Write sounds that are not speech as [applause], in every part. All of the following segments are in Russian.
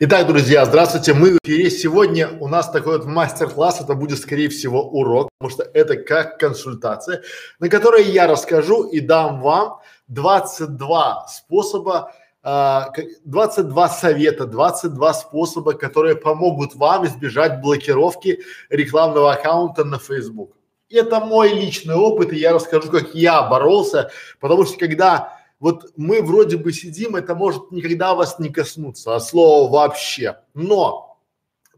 Итак, друзья, здравствуйте. Мы в эфире. Сегодня у нас такой вот мастер-класс. Это будет, скорее всего, урок, потому что это как консультация, на которой я расскажу и дам вам 22 способа, э, 22 совета, 22 способа, которые помогут вам избежать блокировки рекламного аккаунта на Facebook. Это мой личный опыт, и я расскажу, как я боролся, потому что когда вот мы вроде бы сидим, это может никогда вас не коснуться, а слово вообще. Но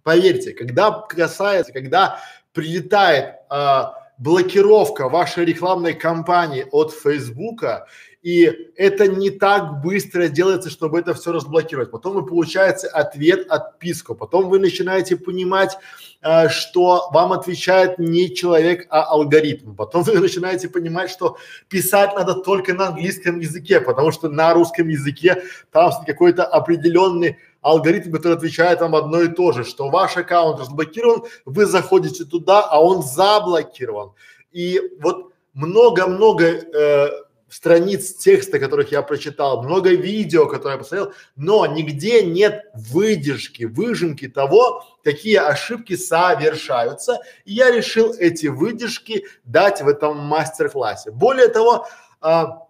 поверьте, когда касается, когда прилетает а, блокировка вашей рекламной кампании от Фейсбука, и это не так быстро делается, чтобы это все разблокировать. Потом вы получаете ответ, отписку, потом вы начинаете понимать, э, что вам отвечает не человек, а алгоритм. Потом вы [laughs] начинаете понимать, что писать надо только на английском языке, потому что на русском языке там какой-то определенный алгоритм, который отвечает вам одно и то же, что ваш аккаунт разблокирован, вы заходите туда, а он заблокирован. И вот много-много э, страниц текста, которых я прочитал, много видео, которые я посмотрел, но нигде нет выдержки, выжимки того, какие ошибки совершаются. И я решил эти выдержки дать в этом мастер-классе. Более того, а,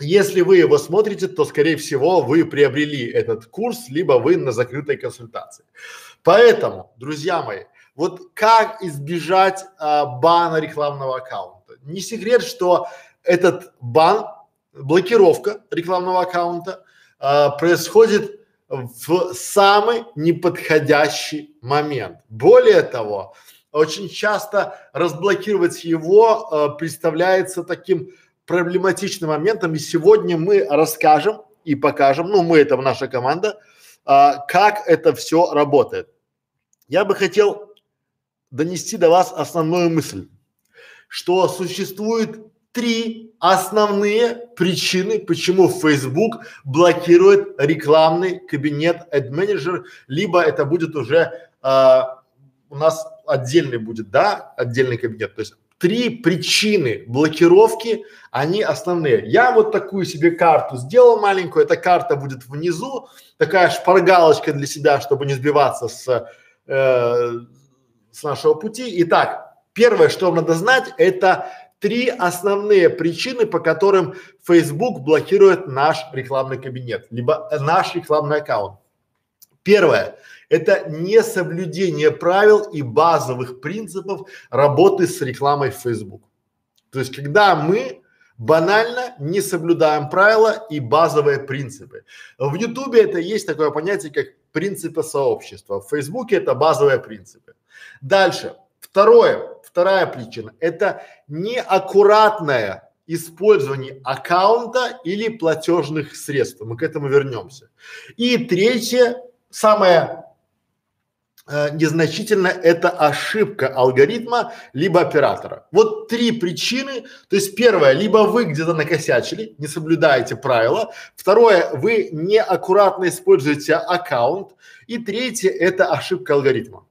если вы его смотрите, то, скорее всего, вы приобрели этот курс, либо вы на закрытой консультации. Поэтому, друзья мои, вот как избежать а, бана рекламного аккаунта? Не секрет, что этот бан, блокировка рекламного аккаунта э, происходит в самый неподходящий момент. Более того, очень часто разблокировать его э, представляется таким проблематичным моментом. И сегодня мы расскажем и покажем, ну мы это наша команда, э, как это все работает. Я бы хотел донести до вас основную мысль, что существует три основные причины, почему Facebook блокирует рекламный кабинет Ad Manager, либо это будет уже э, у нас отдельный будет, да, отдельный кабинет. То есть три причины блокировки, они основные. Я вот такую себе карту сделал маленькую, эта карта будет внизу, такая шпаргалочка для себя, чтобы не сбиваться с, э, с нашего пути. Итак, первое, что вам надо знать, это три основные причины, по которым Facebook блокирует наш рекламный кабинет, либо наш рекламный аккаунт. Первое – это несоблюдение правил и базовых принципов работы с рекламой в Facebook. То есть, когда мы банально не соблюдаем правила и базовые принципы. В Ютубе это есть такое понятие, как принципы сообщества. В Фейсбуке это базовые принципы. Дальше. Второе, вторая причина – это неаккуратное использование аккаунта или платежных средств. Мы к этому вернемся. И третье, самое э, незначительное, это ошибка алгоритма либо оператора. Вот три причины. То есть первое, либо вы где-то накосячили, не соблюдаете правила. Второе, вы неаккуратно используете аккаунт. И третье, это ошибка алгоритма.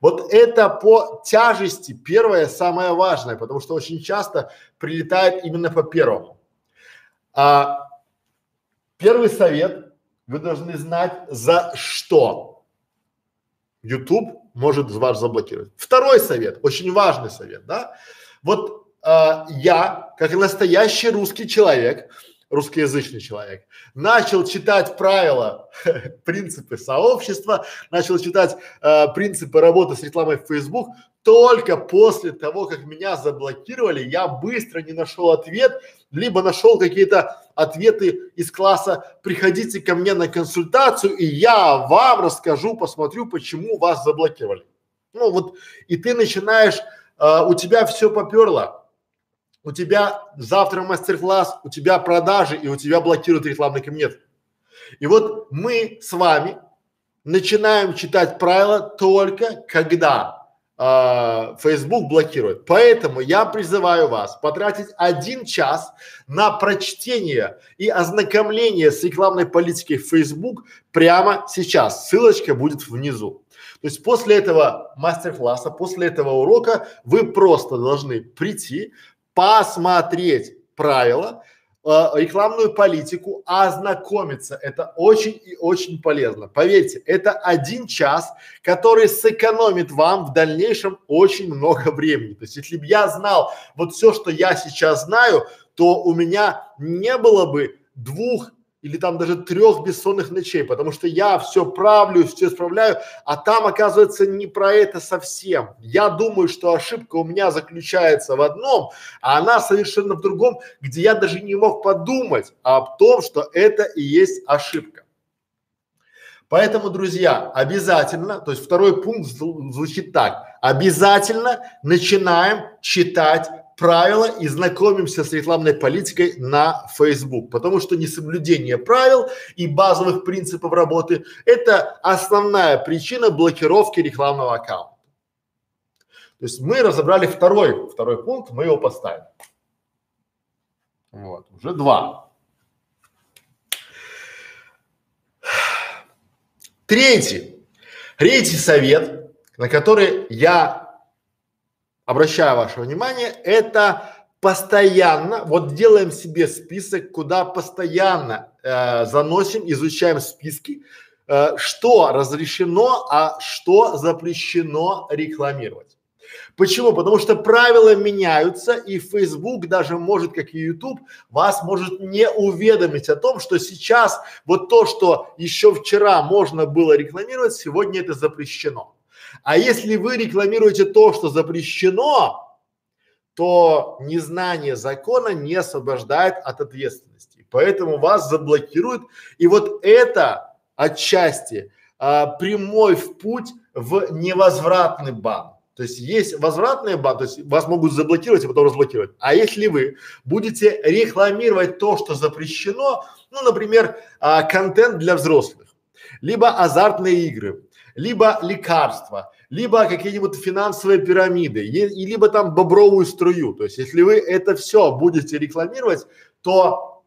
Вот это по тяжести первое самое важное, потому что очень часто прилетает именно по первому. А, первый совет, вы должны знать за что YouTube может вас заблокировать. Второй совет, очень важный совет, да. Вот а, я, как настоящий русский человек, русскоязычный человек, начал читать правила, [laughs] принципы сообщества, начал читать э, принципы работы с рекламой в Facebook, только после того, как меня заблокировали, я быстро не нашел ответ, либо нашел какие-то ответы из класса. «приходите ко мне на консультацию, и я вам расскажу, посмотрю, почему вас заблокировали». Ну вот, и ты начинаешь, э, у тебя все поперло, у тебя завтра мастер-класс, у тебя продажи и у тебя блокируют рекламный кабинет. И вот мы с вами начинаем читать правила только когда э, Facebook блокирует. Поэтому я призываю вас потратить один час на прочтение и ознакомление с рекламной политикой Facebook прямо сейчас. Ссылочка будет внизу. То есть после этого мастер-класса, после этого урока вы просто должны прийти, посмотреть правила, э, рекламную политику, а ознакомиться. Это очень и очень полезно. Поверьте, это один час, который сэкономит вам в дальнейшем очень много времени. То есть, если бы я знал вот все, что я сейчас знаю, то у меня не было бы двух или там даже трех бессонных ночей, потому что я все правлю, все исправляю, а там оказывается не про это совсем. Я думаю, что ошибка у меня заключается в одном, а она совершенно в другом, где я даже не мог подумать об том, что это и есть ошибка. Поэтому, друзья, обязательно, то есть второй пункт звучит так, обязательно начинаем читать правила и знакомимся с рекламной политикой на Facebook, потому что несоблюдение правил и базовых принципов работы – это основная причина блокировки рекламного аккаунта. То есть мы разобрали второй, второй пункт, мы его поставим. Вот, уже два. Третий, третий совет, на который я обращаю ваше внимание, это постоянно, вот делаем себе список, куда постоянно э, заносим, изучаем списки, э, что разрешено, а что запрещено рекламировать. Почему? Потому что правила меняются, и Facebook даже может, как и YouTube, вас может не уведомить о том, что сейчас вот то, что еще вчера можно было рекламировать, сегодня это запрещено. А если вы рекламируете то, что запрещено, то незнание закона не освобождает от ответственности. Поэтому вас заблокируют. И вот это отчасти а, прямой в путь в невозвратный бан. То есть есть возвратный бан, то есть вас могут заблокировать и потом разблокировать. А если вы будете рекламировать то, что запрещено, ну, например, а, контент для взрослых, либо азартные игры, либо лекарства, либо какие-нибудь финансовые пирамиды, и, либо там бобровую струю. То есть, если вы это все будете рекламировать, то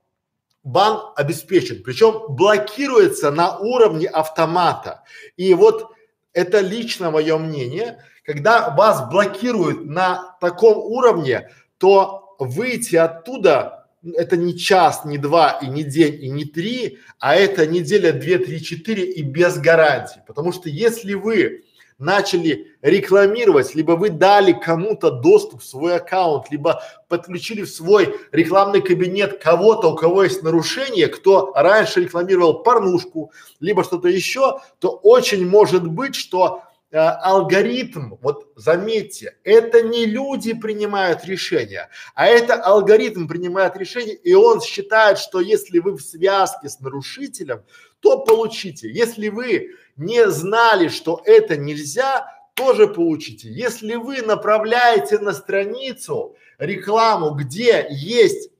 бан обеспечен, причем блокируется на уровне автомата. И вот это лично мое мнение, когда вас блокируют на таком уровне, то выйти оттуда это не час, не два, и не день, и не три, а это неделя, две, три, четыре и без гарантии. Потому что если вы начали рекламировать, либо вы дали кому-то доступ в свой аккаунт, либо подключили в свой рекламный кабинет кого-то, у кого есть нарушение, кто раньше рекламировал порнушку, либо что-то еще, то очень может быть, что алгоритм, вот заметьте, это не люди принимают решения, а это алгоритм принимает решение, и он считает, что если вы в связке с нарушителем, то получите. Если вы не знали, что это нельзя, тоже получите. Если вы направляете на страницу рекламу, где есть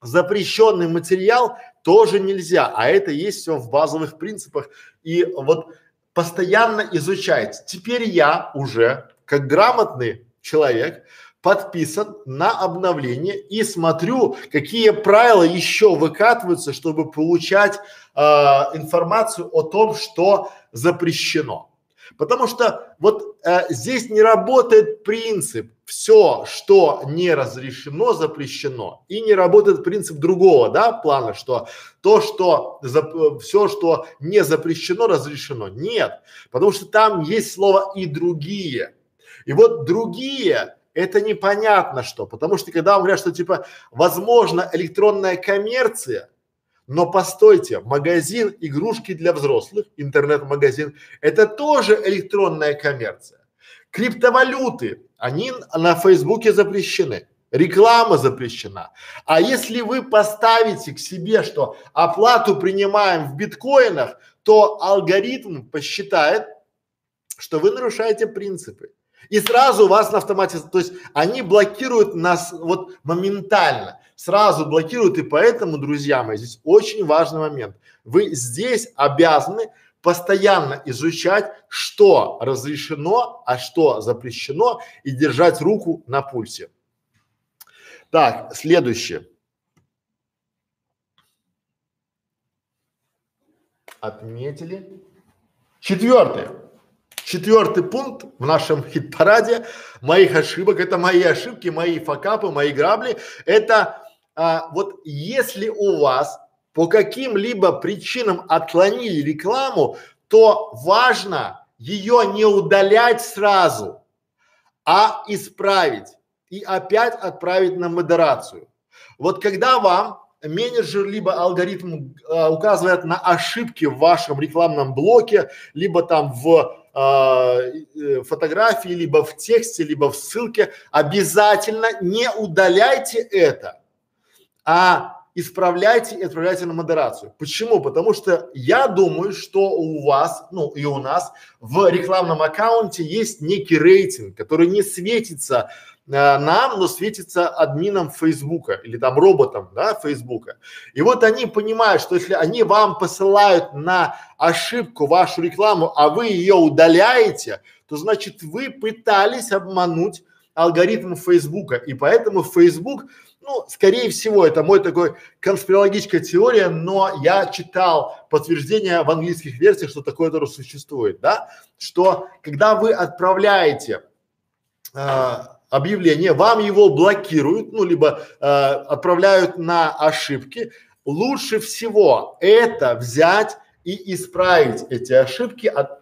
запрещенный материал, тоже нельзя, а это есть все в базовых принципах. И вот постоянно изучайте. Теперь я уже, как грамотный человек, подписан на обновление и смотрю, какие правила еще выкатываются, чтобы получать э, информацию о том, что запрещено. Потому что вот э, здесь не работает принцип все, что не разрешено, запрещено. И не работает принцип другого, да, плана, что то, что за, все, что не запрещено, разрешено. Нет, потому что там есть слово и другие. И вот другие это непонятно что, потому что когда вам говорят, что типа возможно электронная коммерция, но постойте, магазин игрушки для взрослых, интернет-магазин, это тоже электронная коммерция. Криптовалюты, они на Фейсбуке запрещены. Реклама запрещена. А если вы поставите к себе, что оплату принимаем в биткоинах, то алгоритм посчитает, что вы нарушаете принципы. И сразу вас на автомате, то есть они блокируют нас вот моментально сразу блокируют. И поэтому, друзья мои, здесь очень важный момент. Вы здесь обязаны постоянно изучать, что разрешено, а что запрещено и держать руку на пульсе. Так, следующее. Отметили. Четвертое. Четвертый пункт в нашем хит-параде моих ошибок, это мои ошибки, мои факапы, мои грабли, это а, вот если у вас по каким-либо причинам отклонили рекламу, то важно ее не удалять сразу, а исправить и опять отправить на модерацию. Вот когда вам менеджер либо алгоритм э, указывает на ошибки в вашем рекламном блоке, либо там в э, фотографии, либо в тексте, либо в ссылке, обязательно не удаляйте это, а исправляйте и отправляйте на модерацию. Почему? Потому что я думаю, что у вас, ну и у нас в рекламном аккаунте есть некий рейтинг, который не светится э, нам, но светится админам Фейсбука или там роботам, да, Фейсбука. И вот они понимают, что если они вам посылают на ошибку вашу рекламу, а вы ее удаляете, то значит вы пытались обмануть алгоритм Фейсбука. И поэтому Facebook ну, скорее всего, это мой такой конспирологическая теория, но я читал подтверждение в английских версиях, что такое тоже существует, да, что когда вы отправляете э, объявление, вам его блокируют, ну, либо э, отправляют на ошибки, лучше всего это взять и исправить эти ошибки, от,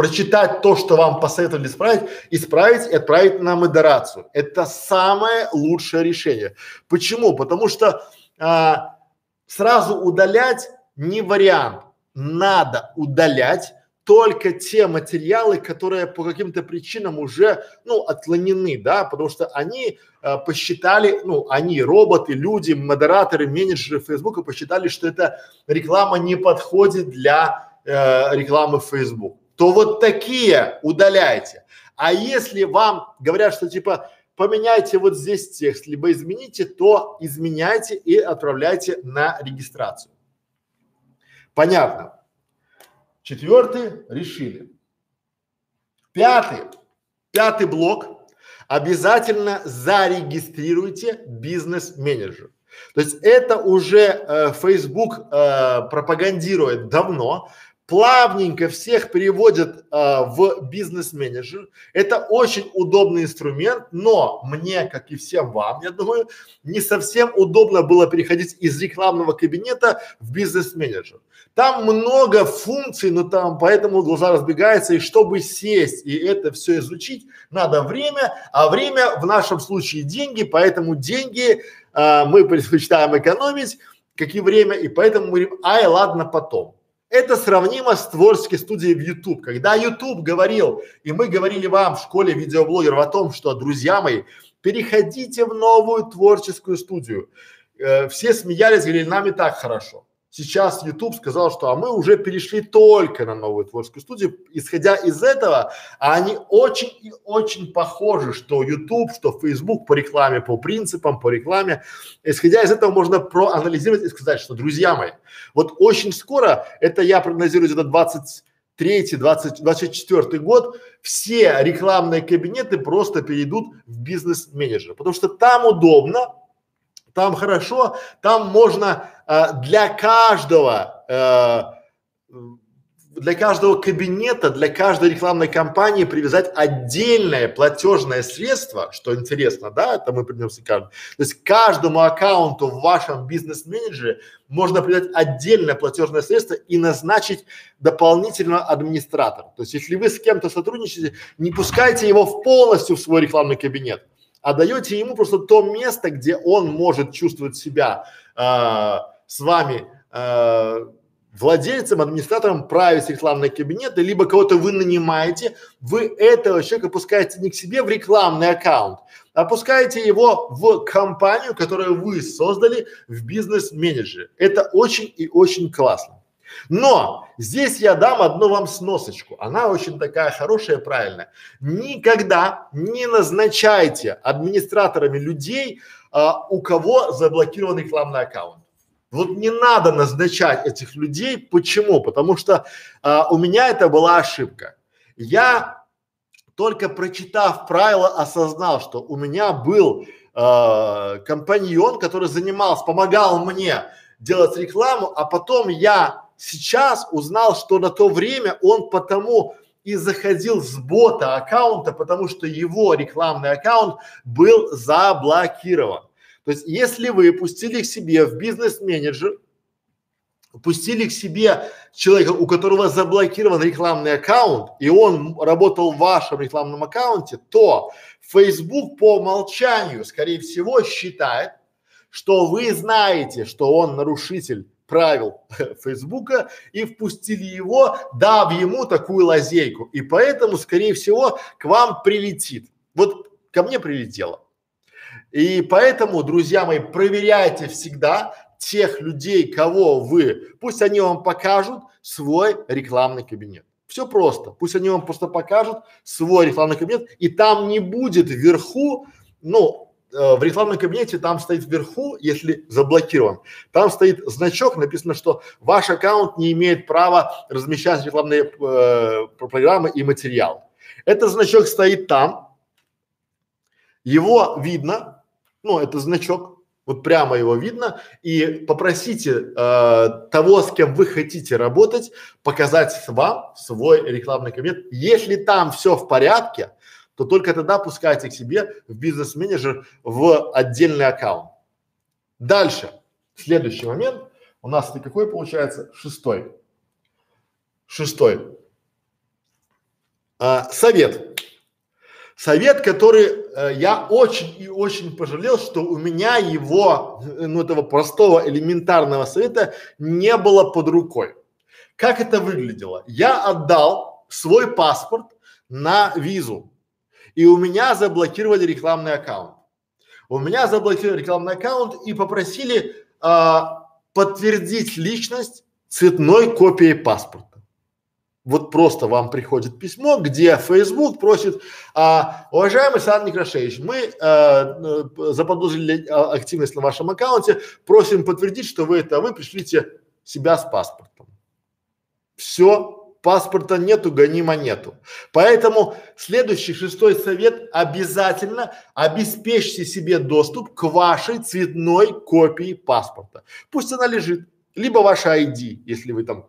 прочитать то, что вам посоветовали исправить, исправить и отправить на модерацию. Это самое лучшее решение. Почему? Потому что а, сразу удалять не вариант. Надо удалять только те материалы, которые по каким-то причинам уже, ну, отклонены, да, потому что они э, посчитали, ну, они, роботы, люди, модераторы, менеджеры Фейсбука посчитали, что эта реклама не подходит для э, рекламы Facebook то вот такие удаляйте. А если вам говорят, что типа поменяйте вот здесь текст, либо измените, то изменяйте и отправляйте на регистрацию. Понятно. Четвертый решили. Пятый. Пятый блок. Обязательно зарегистрируйте бизнес-менеджер. То есть это уже э, Facebook э, пропагандирует давно, плавненько всех переводят а, в бизнес-менеджер. Это очень удобный инструмент, но мне, как и всем вам, я думаю, не совсем удобно было переходить из рекламного кабинета в бизнес-менеджер. Там много функций, но там поэтому глаза разбегаются, и чтобы сесть и это все изучить, надо время, а время в нашем случае деньги, поэтому деньги а, мы предпочитаем экономить, как время, и поэтому мы говорим, ай, ладно, потом. Это сравнимо с творческой студией в YouTube. Когда YouTube говорил, и мы говорили вам в школе видеоблогеров о том, что, друзья мои, переходите в новую творческую студию. Э, все смеялись, говорили, нам и так хорошо. Сейчас YouTube сказал, что а мы уже перешли только на новую творческую студию. Исходя из этого, они очень и очень похожи, что YouTube, что Facebook по рекламе, по принципам, по рекламе. Исходя из этого можно проанализировать и сказать, что, друзья мои, вот очень скоро, это я прогнозирую где-то 23 20, 24 год, все рекламные кабинеты просто перейдут в бизнес-менеджер, потому что там удобно, там хорошо, там можно э, для каждого, э, для каждого кабинета, для каждой рекламной кампании привязать отдельное платежное средство, что интересно, да, это мы принесем каждому. То есть каждому аккаунту в вашем бизнес-менеджере можно привязать отдельное платежное средство и назначить дополнительно администратора. То есть если вы с кем-то сотрудничаете, не пускайте его в полностью в свой рекламный кабинет а даете ему просто то место, где он может чувствовать себя э, с вами э, владельцем, администратором, править рекламный кабинет, либо кого-то вы нанимаете, вы этого человека пускаете не к себе в рекламный аккаунт, а пускаете его в компанию, которую вы создали в бизнес-менеджере. Это очень и очень классно. Но здесь я дам одну вам сносочку. Она очень такая хорошая, правильная. Никогда не назначайте администраторами людей, а, у кого заблокирован рекламный аккаунт. Вот не надо назначать этих людей. Почему? Потому что а, у меня это была ошибка. Я только прочитав правила осознал, что у меня был э, компаньон, который занимался, помогал мне делать рекламу, а потом я сейчас узнал, что на то время он потому и заходил с бота аккаунта, потому что его рекламный аккаунт был заблокирован. То есть, если вы пустили к себе в бизнес-менеджер, пустили к себе человека, у которого заблокирован рекламный аккаунт, и он работал в вашем рекламном аккаунте, то Facebook по умолчанию, скорее всего, считает, что вы знаете, что он нарушитель правил [laughs] Фейсбука и впустили его, дав ему такую лазейку. И поэтому, скорее всего, к вам прилетит. Вот ко мне прилетело. И поэтому, друзья мои, проверяйте всегда тех людей, кого вы, пусть они вам покажут свой рекламный кабинет. Все просто. Пусть они вам просто покажут свой рекламный кабинет, и там не будет вверху, ну, в рекламном кабинете там стоит вверху, если заблокирован, там стоит значок, написано, что ваш аккаунт не имеет права размещать рекламные э, программы и материал. Этот значок стоит там, его видно, ну, это значок, вот прямо его видно, и попросите э, того, с кем вы хотите работать, показать вам свой рекламный кабинет. Если там все в порядке, то только тогда пускайте к себе в бизнес-менеджер в отдельный аккаунт. Дальше, следующий момент, у нас это какой получается? Шестой. Шестой. А, совет. Совет, который э, я очень и очень пожалел, что у меня его, ну этого простого элементарного совета не было под рукой. Как это выглядело? Я отдал свой паспорт на визу, и у меня заблокировали рекламный аккаунт. У меня заблокировали рекламный аккаунт и попросили а, подтвердить личность цветной копией паспорта вот просто вам приходит письмо, где Facebook просит, а, уважаемый Сан Некрашевич, мы а, заподозрили а, активность на вашем аккаунте, просим подтвердить, что вы это, вы пришлите себя с паспортом. Все, паспорта нету, гонима нету. Поэтому следующий шестой совет обязательно обеспечьте себе доступ к вашей цветной копии паспорта. Пусть она лежит, либо ваша ID, если вы там,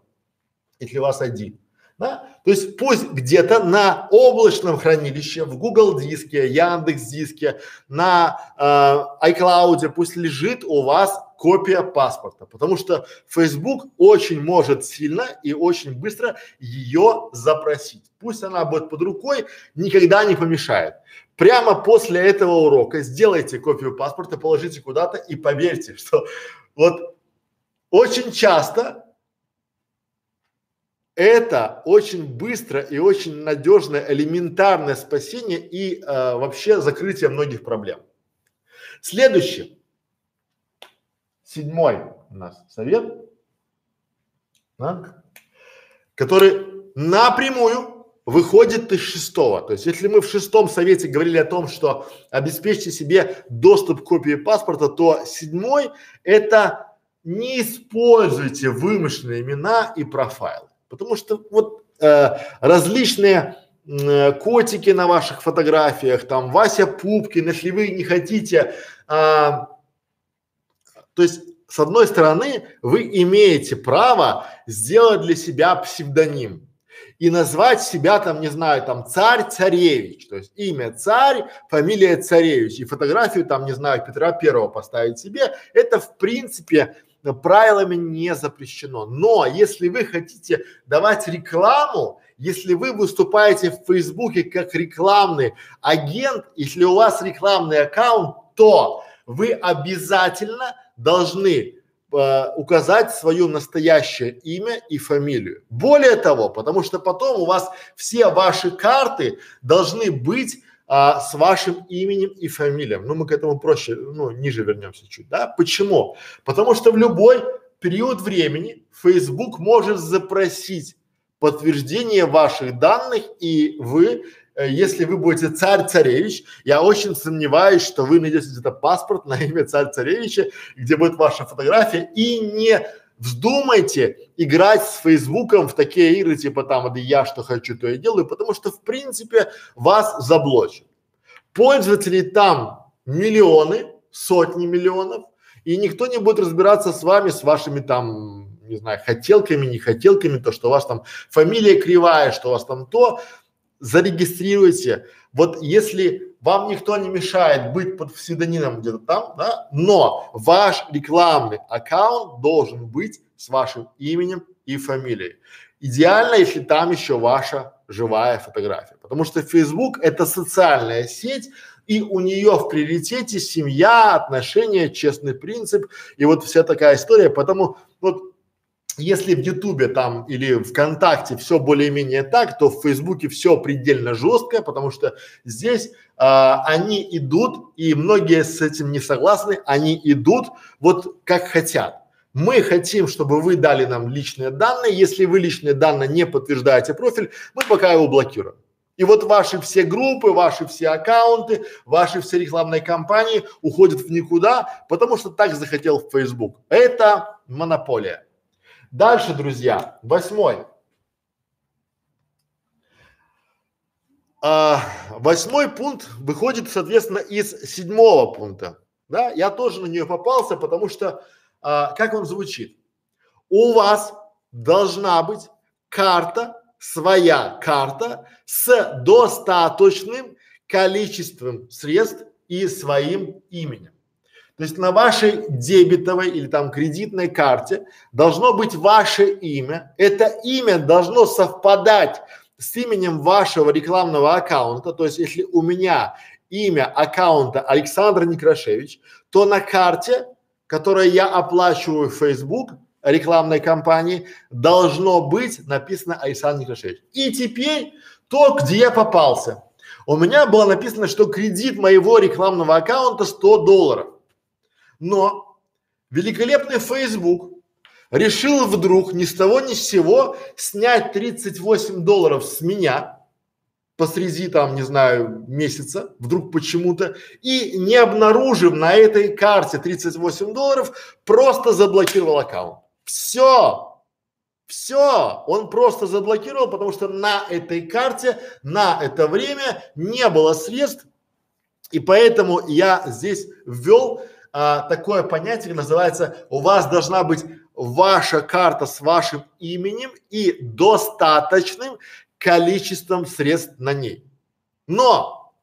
если у вас ID. Да? То есть пусть где-то на облачном хранилище, в Google диске, Яндекс диске, на э, iCloud пусть лежит у вас копия паспорта, потому что Facebook очень может сильно и очень быстро ее запросить. Пусть она будет под рукой, никогда не помешает. Прямо после этого урока сделайте копию паспорта, положите куда-то и поверьте, что вот очень часто это очень быстро и очень надежное элементарное спасение и э, вообще закрытие многих проблем. Следующий, седьмой у нас совет, да, который напрямую выходит из шестого. То есть, если мы в шестом совете говорили о том, что обеспечьте себе доступ к копии паспорта, то седьмой это не используйте вымышленные имена и профайлы. Потому что вот э, различные э, котики на ваших фотографиях, там Вася Пупкин, если вы не хотите, а, то есть с одной стороны вы имеете право сделать для себя псевдоним и назвать себя там, не знаю, там царь царевич, то есть имя царь, фамилия царевич. И фотографию там, не знаю, Петра Первого поставить себе, это в принципе правилами не запрещено. Но если вы хотите давать рекламу, если вы выступаете в Фейсбуке как рекламный агент, если у вас рекламный аккаунт, то вы обязательно должны э, указать свое настоящее имя и фамилию. Более того, потому что потом у вас все ваши карты должны быть а, с вашим именем и фамилией. Ну, мы к этому проще, ну, ниже вернемся чуть, да? Почему? Потому что в любой период времени Facebook может запросить подтверждение ваших данных, и вы, если вы будете царь-царевич, я очень сомневаюсь, что вы найдете где-то паспорт на имя царь-царевича, где будет ваша фотография, и не вздумайте играть с Фейсбуком в такие игры, типа там, вот я что хочу, то и делаю, потому что в принципе вас заблочат. Пользователей там миллионы, сотни миллионов, и никто не будет разбираться с вами, с вашими там, не знаю, хотелками, не хотелками, то, что у вас там фамилия кривая, что у вас там то, зарегистрируйте. Вот если вам никто не мешает быть под псевдонимом где-то там, да, но ваш рекламный аккаунт должен быть с вашим именем и фамилией. Идеально, если там еще ваша живая фотография, потому что Facebook это социальная сеть, и у нее в приоритете семья, отношения, честный принцип и вот вся такая история. Поэтому если в Ютубе там или ВКонтакте все более-менее так, то в Фейсбуке все предельно жестко, потому что здесь а, они идут, и многие с этим не согласны, они идут вот как хотят. Мы хотим, чтобы вы дали нам личные данные. Если вы личные данные не подтверждаете профиль, мы пока его блокируем. И вот ваши все группы, ваши все аккаунты, ваши все рекламные кампании уходят в никуда, потому что так захотел Facebook. Это монополия. Дальше, друзья, восьмой. А, восьмой пункт выходит, соответственно, из седьмого пункта. Да, я тоже на нее попался, потому что, а, как он звучит? У вас должна быть карта, своя карта с достаточным количеством средств и своим именем. То есть на вашей дебетовой или там кредитной карте должно быть ваше имя. Это имя должно совпадать с именем вашего рекламного аккаунта. То есть если у меня имя аккаунта Александр Некрашевич, то на карте, которую я оплачиваю в Facebook рекламной кампании, должно быть написано Александр Некрашевич. И теперь то, где я попался. У меня было написано, что кредит моего рекламного аккаунта 100 долларов. Но великолепный Facebook решил вдруг ни с того ни с сего снять 38 долларов с меня посреди там, не знаю, месяца, вдруг почему-то, и не обнаружив на этой карте 38 долларов, просто заблокировал аккаунт. Все, все, он просто заблокировал, потому что на этой карте на это время не было средств, и поэтому я здесь ввел а, такое понятие называется, у вас должна быть ваша карта с вашим именем и достаточным количеством средств на ней. Но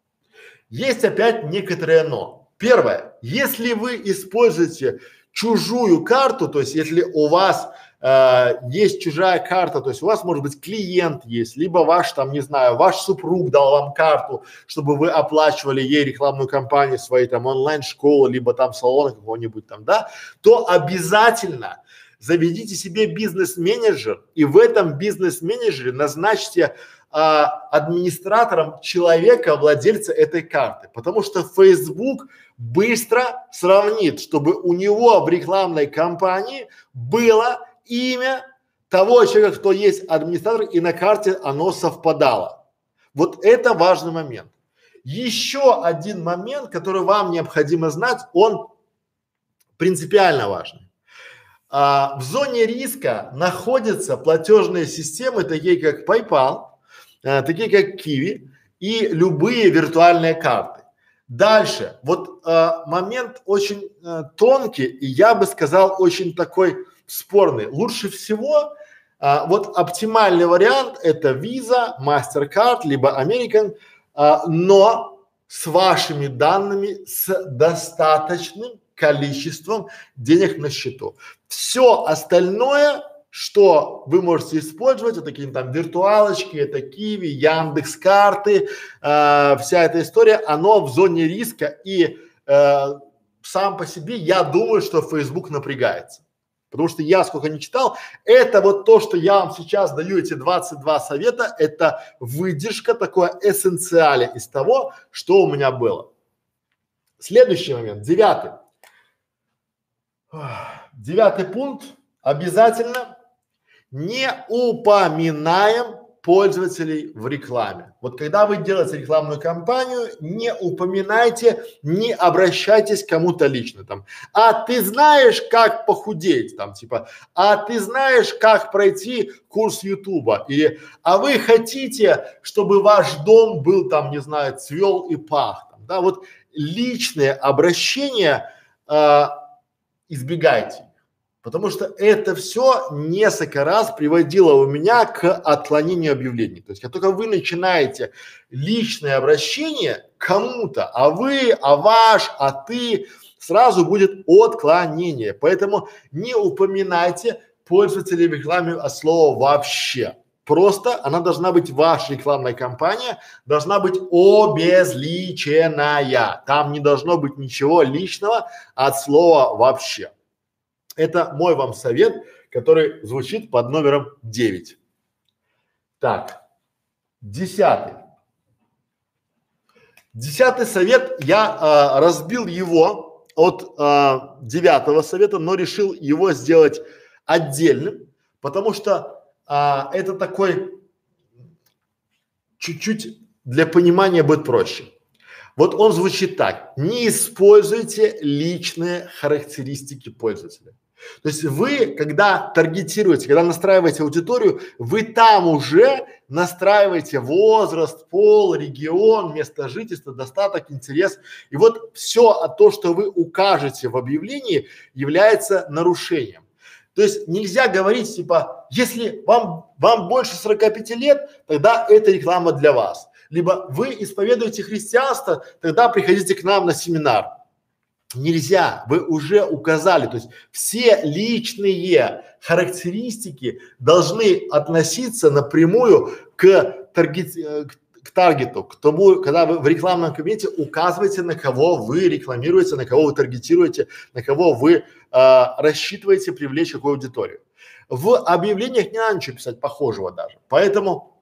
есть опять некоторое но. Первое, если вы используете чужую карту, то есть если у вас э, есть чужая карта, то есть у вас может быть клиент есть, либо ваш там, не знаю, ваш супруг дал вам карту, чтобы вы оплачивали ей рекламную кампанию своей там онлайн-школы, либо там салона какого-нибудь там, да, то обязательно заведите себе бизнес-менеджер и в этом бизнес-менеджере назначьте а, администратором человека, владельца этой карты, потому что Facebook быстро сравнит, чтобы у него в рекламной кампании было имя того человека, кто есть администратор, и на карте оно совпадало. Вот это важный момент. Еще один момент, который вам необходимо знать, он принципиально важный. А, в зоне риска находятся платежные системы, такие как PayPal, а, такие как Kiwi и любые виртуальные карты. Дальше, вот а, момент очень а, тонкий и я бы сказал очень такой спорный. Лучше всего а, вот оптимальный вариант это Visa, MasterCard, либо American, а, но с вашими данными, с достаточным количеством денег на счету. Все остальное, что вы можете использовать, это какие-то там виртуалочки, это Киви, Яндекс карты, э, вся эта история, оно в зоне риска и э, сам по себе я думаю, что Facebook напрягается. Потому что я сколько не читал, это вот то, что я вам сейчас даю, эти 22 совета, это выдержка, такое эссенциале из того, что у меня было. Следующий момент, девятый. Девятый пункт. Обязательно не упоминаем пользователей в рекламе. Вот когда вы делаете рекламную кампанию, не упоминайте, не обращайтесь к кому-то лично там. А ты знаешь, как похудеть там, типа, а ты знаешь, как пройти курс Ютуба или, а вы хотите, чтобы ваш дом был там, не знаю, цвел и пах, там, да, вот личные обращения э, избегайте. Потому что это все несколько раз приводило у меня к отклонению объявлений. То есть, как только вы начинаете личное обращение кому-то, а вы, а ваш, а ты, сразу будет отклонение. Поэтому не упоминайте пользователей в рекламе от слова вообще. Просто она должна быть ваша рекламная кампания, должна быть обезличенная. Там не должно быть ничего личного от слова вообще. Это мой вам совет, который звучит под номером 9. Так, десятый. Десятый совет, я а, разбил его от а, девятого совета, но решил его сделать отдельным, потому что а, это такой чуть-чуть для понимания будет проще. Вот он звучит так. Не используйте личные характеристики пользователя. То есть вы, когда таргетируете, когда настраиваете аудиторию, вы там уже настраиваете возраст, пол, регион, место жительства, достаток, интерес. И вот все то, что вы укажете в объявлении, является нарушением. То есть нельзя говорить типа, если вам, вам больше 45 лет, тогда это реклама для вас. Либо вы исповедуете христианство, тогда приходите к нам на семинар. Нельзя, вы уже указали, то есть все личные характеристики должны относиться напрямую к, таргет, э, к таргету, к тому, когда вы в рекламном кабинете указываете, на кого вы рекламируете, на кого вы таргетируете, на кого вы э, рассчитываете привлечь какую аудиторию. В объявлениях не надо ничего писать похожего даже. Поэтому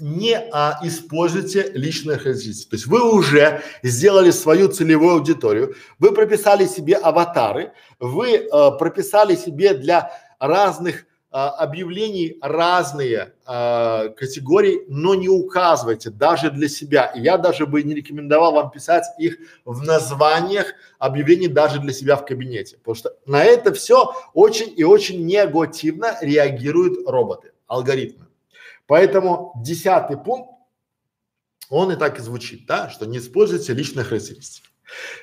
не а, используйте личные характеристики. То есть вы уже сделали свою целевую аудиторию, вы прописали себе аватары, вы а, прописали себе для разных а, объявлений разные а, категории, но не указывайте даже для себя. Я даже бы не рекомендовал вам писать их в названиях объявлений даже для себя в кабинете, потому что на это все очень и очень негативно реагируют роботы, алгоритмы. Поэтому десятый пункт, он и так и звучит, да, что не используйте личные характеристики.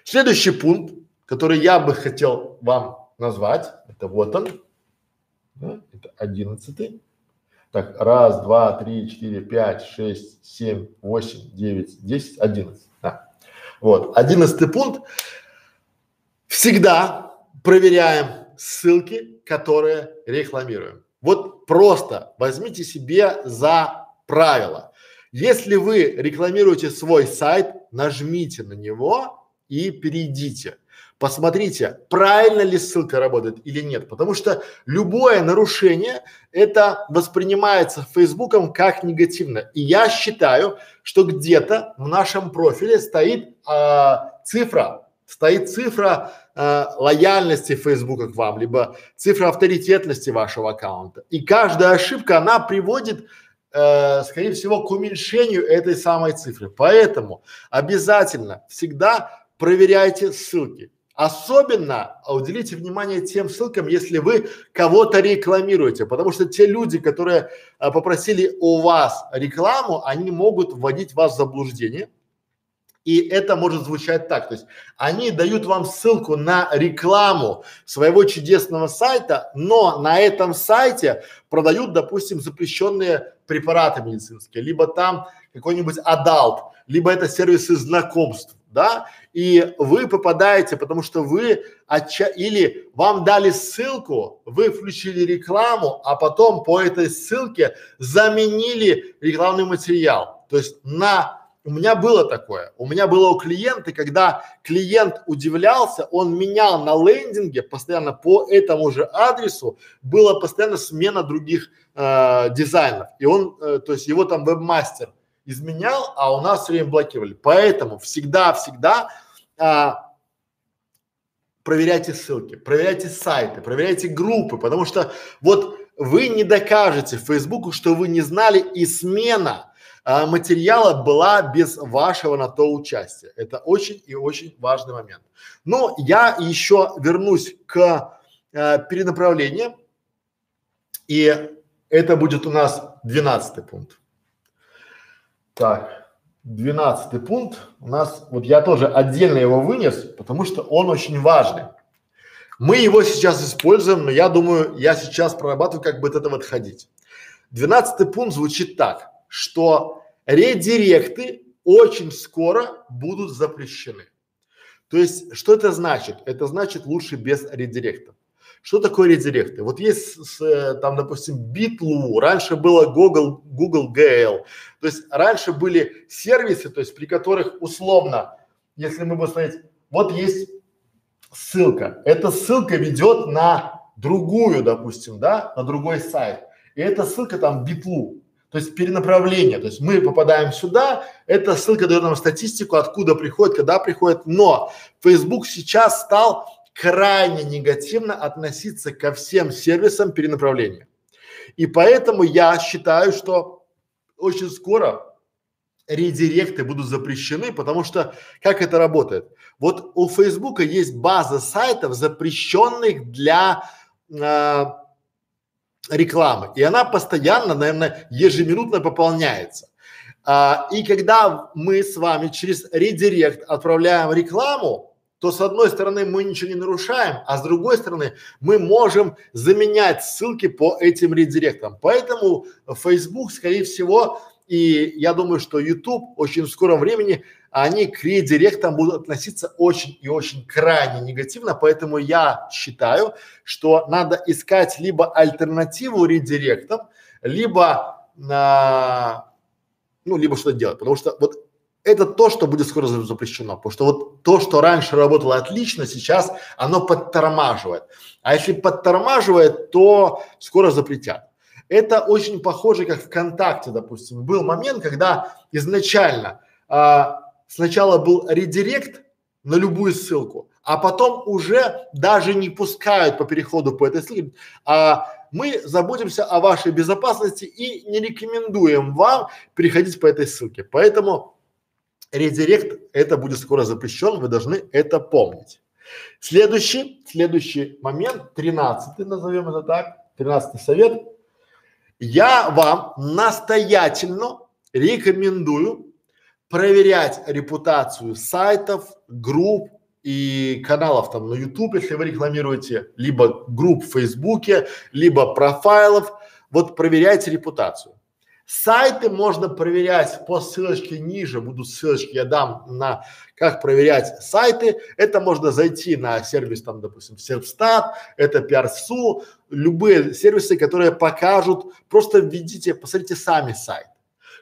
Следующий пункт, который я бы хотел вам назвать, это вот он, да, это одиннадцатый. Так, раз, два, три, четыре, пять, шесть, семь, восемь, девять, десять, одиннадцать. Да. Вот, одиннадцатый пункт. Всегда проверяем ссылки, которые рекламируем. Вот просто возьмите себе за правило. Если вы рекламируете свой сайт, нажмите на него и перейдите. Посмотрите, правильно ли ссылка работает или нет, потому что любое нарушение это воспринимается Фейсбуком как негативно. И я считаю, что где-то в нашем профиле стоит а, цифра стоит цифра э, лояльности Фейсбука к вам, либо цифра авторитетности вашего аккаунта. И каждая ошибка, она приводит, э, скорее всего, к уменьшению этой самой цифры. Поэтому обязательно всегда проверяйте ссылки. Особенно уделите внимание тем ссылкам, если вы кого-то рекламируете, потому что те люди, которые а, попросили у вас рекламу, они могут вводить вас в заблуждение, и это может звучать так, то есть они дают вам ссылку на рекламу своего чудесного сайта, но на этом сайте продают, допустим, запрещенные препараты медицинские, либо там какой-нибудь adult, либо это сервисы знакомств, да, и вы попадаете, потому что вы отча... или вам дали ссылку, вы включили рекламу, а потом по этой ссылке заменили рекламный материал. То есть на у меня было такое. У меня было у клиента, когда клиент удивлялся, он менял на лендинге постоянно по этому же адресу, была постоянно смена других э, дизайнов. И он, э, то есть его там вебмастер изменял, а у нас все время блокировали. Поэтому всегда-всегда э, проверяйте ссылки, проверяйте сайты, проверяйте группы, потому что вот вы не докажете Фейсбуку, что вы не знали и смена а, материала была без вашего на то участия. Это очень и очень важный момент. Но я еще вернусь к э, перенаправлению, и это будет у нас двенадцатый пункт. Так, двенадцатый пункт у нас, вот я тоже отдельно его вынес, потому что он очень важный. Мы его сейчас используем, но я думаю, я сейчас прорабатываю, как бы от этого отходить. Двенадцатый пункт звучит так, что редиректы очень скоро будут запрещены. То есть, что это значит? Это значит лучше без редиректов. Что такое редиректы? Вот есть с, э, там, допустим, Bitlu, раньше было Google, Google GL. То есть раньше были сервисы, то есть при которых условно, если мы будем смотреть, вот есть ссылка. Эта ссылка ведет на другую, допустим, да, на другой сайт. И эта ссылка там Bitlu. То есть перенаправление. То есть мы попадаем сюда, эта ссылка дает нам статистику, откуда приходит, когда приходит. Но Facebook сейчас стал крайне негативно относиться ко всем сервисам перенаправления. И поэтому я считаю, что очень скоро редиректы будут запрещены, потому что как это работает? Вот у Фейсбука есть база сайтов, запрещенных для э, рекламы, и она постоянно, наверное, ежеминутно пополняется. А, и когда мы с вами через редирект отправляем рекламу, то с одной стороны мы ничего не нарушаем, а с другой стороны мы можем заменять ссылки по этим редиректам. Поэтому Facebook, скорее всего, и я думаю, что YouTube очень в скором времени, они к редиректам будут относиться очень и очень крайне негативно, поэтому я считаю, что надо искать либо альтернативу редиректам, либо на, ну, либо что-то делать, потому что вот это то, что будет скоро запрещено, потому что вот то, что раньше работало отлично, сейчас оно подтормаживает. А если подтормаживает, то скоро запретят. Это очень похоже, как ВКонтакте, допустим. Был момент, когда изначально а, сначала был редирект на любую ссылку, а потом уже даже не пускают по переходу по этой ссылке, а мы заботимся о вашей безопасности и не рекомендуем вам переходить по этой ссылке. Поэтому редирект это будет скоро запрещен, вы должны это помнить. Следующий, следующий момент, тринадцатый, назовем это так, тринадцатый совет – я вам настоятельно рекомендую проверять репутацию сайтов, групп и каналов там на YouTube, если вы рекламируете, либо групп в Фейсбуке, либо профайлов. Вот проверяйте репутацию. Сайты можно проверять по ссылочке ниже, будут ссылочки, я дам на как проверять сайты. Это можно зайти на сервис там, допустим, Сервстат, это PRSU, любые сервисы, которые покажут, просто введите, посмотрите сами сайт,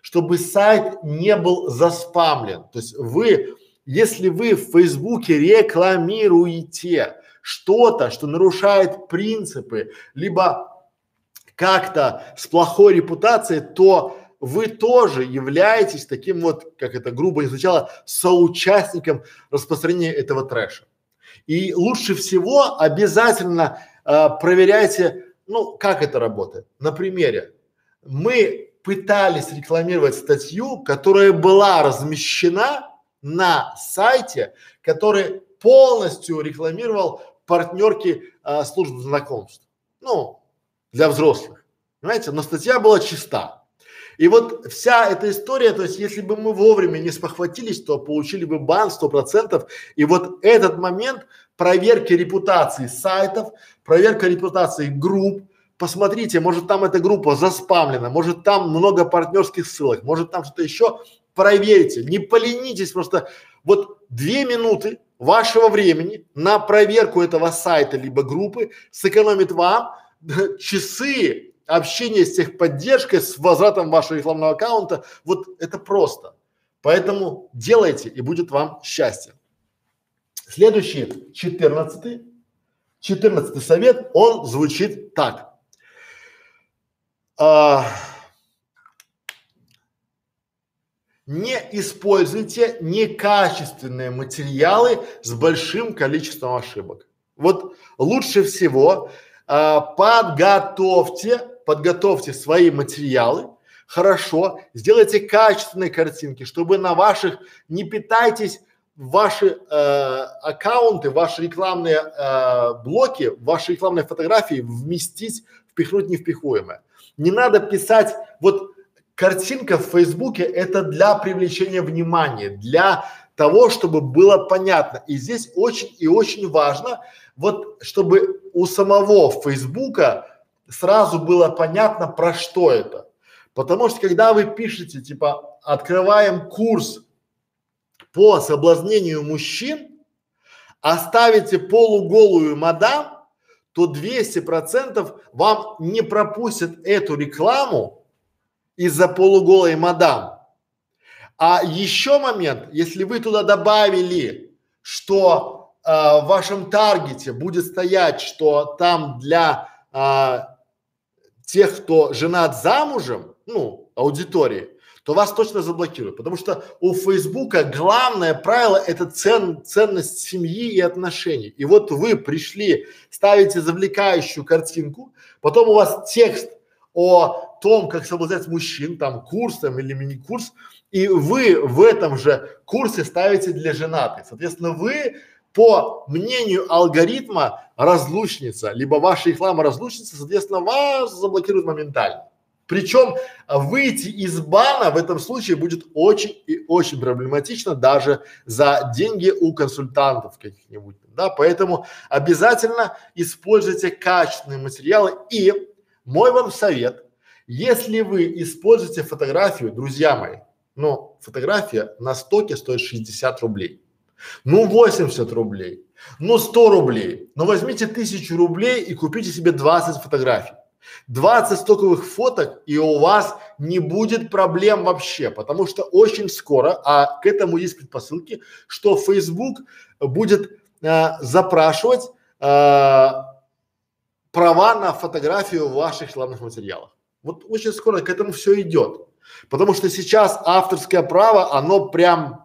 чтобы сайт не был заспамлен. То есть вы, если вы в Фейсбуке рекламируете что-то, что нарушает принципы, либо как-то с плохой репутацией, то вы тоже являетесь таким вот, как это грубо не звучало, соучастником распространения этого трэша. И лучше всего обязательно э, проверяйте, ну, как это работает. На примере. Мы пытались рекламировать статью, которая была размещена на сайте, который полностью рекламировал партнерки э, службы знакомств. Ну, для взрослых. Понимаете? Но статья была чиста. И вот вся эта история, то есть если бы мы вовремя не спохватились, то получили бы бан сто процентов. И вот этот момент проверки репутации сайтов, проверка репутации групп, посмотрите, может там эта группа заспамлена, может там много партнерских ссылок, может там что-то еще, проверьте, не поленитесь, просто вот две минуты вашего времени на проверку этого сайта либо группы сэкономит вам [laughs] часы общения с техподдержкой, с возвратом вашего рекламного аккаунта, вот это просто. Поэтому делайте и будет вам счастье. Следующий, четырнадцатый, четырнадцатый совет, он звучит так. А, не используйте некачественные материалы с большим количеством ошибок. Вот лучше всего а, подготовьте, подготовьте свои материалы, хорошо, сделайте качественные картинки, чтобы на ваших, не питайтесь ваши э, аккаунты, ваши рекламные э, блоки, ваши рекламные фотографии вместить, впихнуть невпихуемое. Не надо писать, вот картинка в Фейсбуке это для привлечения внимания, для того, чтобы было понятно. И здесь очень и очень важно, вот чтобы у самого Фейсбука сразу было понятно, про что это. Потому что когда вы пишете, типа, открываем курс по соблазнению мужчин, оставите полуголую мадам, то 200 процентов вам не пропустят эту рекламу из-за полуголой мадам. А еще момент, если вы туда добавили, что э, в вашем таргете будет стоять, что там для э, тех, кто женат замужем, ну, аудитории, то вас точно заблокируют. Потому что у Фейсбука главное правило – это цен, ценность семьи и отношений. И вот вы пришли, ставите завлекающую картинку, потом у вас текст о том, как соблазнять мужчин, там курс там, или мини-курс, и вы в этом же курсе ставите для женатых. Соответственно, вы по мнению алгоритма разлучница, либо ваша реклама разлучница, соответственно, вас заблокируют моментально. Причем выйти из бана в этом случае будет очень и очень проблематично даже за деньги у консультантов каких-нибудь, да, поэтому обязательно используйте качественные материалы. И мой вам совет, если вы используете фотографию, друзья мои, но фотография на стоке стоит 60 рублей, ну 80 рублей, ну 100 рублей, но возьмите тысячу рублей и купите себе 20 фотографий. 20 стоковых фоток и у вас не будет проблем вообще, потому что очень скоро, а к этому есть предпосылки, что Facebook будет э, запрашивать э, права на фотографию в ваших рекламных материалах. Вот очень скоро к этому все идет. Потому что сейчас авторское право, оно прям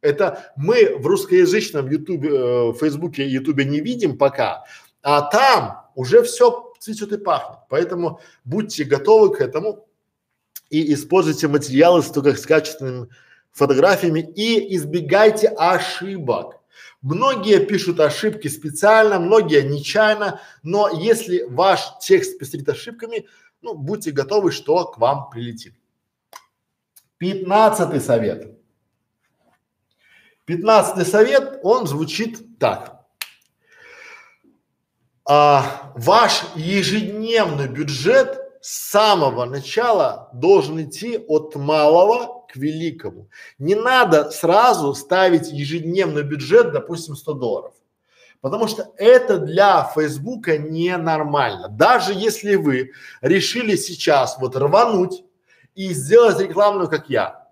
это мы в русскоязычном ютубе, э, фейсбуке, ютубе не видим пока, а там уже все цветет и пахнет. Поэтому будьте готовы к этому и используйте материалы с только с качественными фотографиями и избегайте ошибок. Многие пишут ошибки специально, многие нечаянно, но если ваш текст пестрит ошибками, ну, будьте готовы, что к вам прилетит. Пятнадцатый совет. Пятнадцатый совет, он звучит так а, ваш ежедневный бюджет с самого начала должен идти от малого к великому. Не надо сразу ставить ежедневный бюджет, допустим, 100 долларов. Потому что это для Фейсбука ненормально. Даже если вы решили сейчас вот рвануть и сделать рекламную, как я.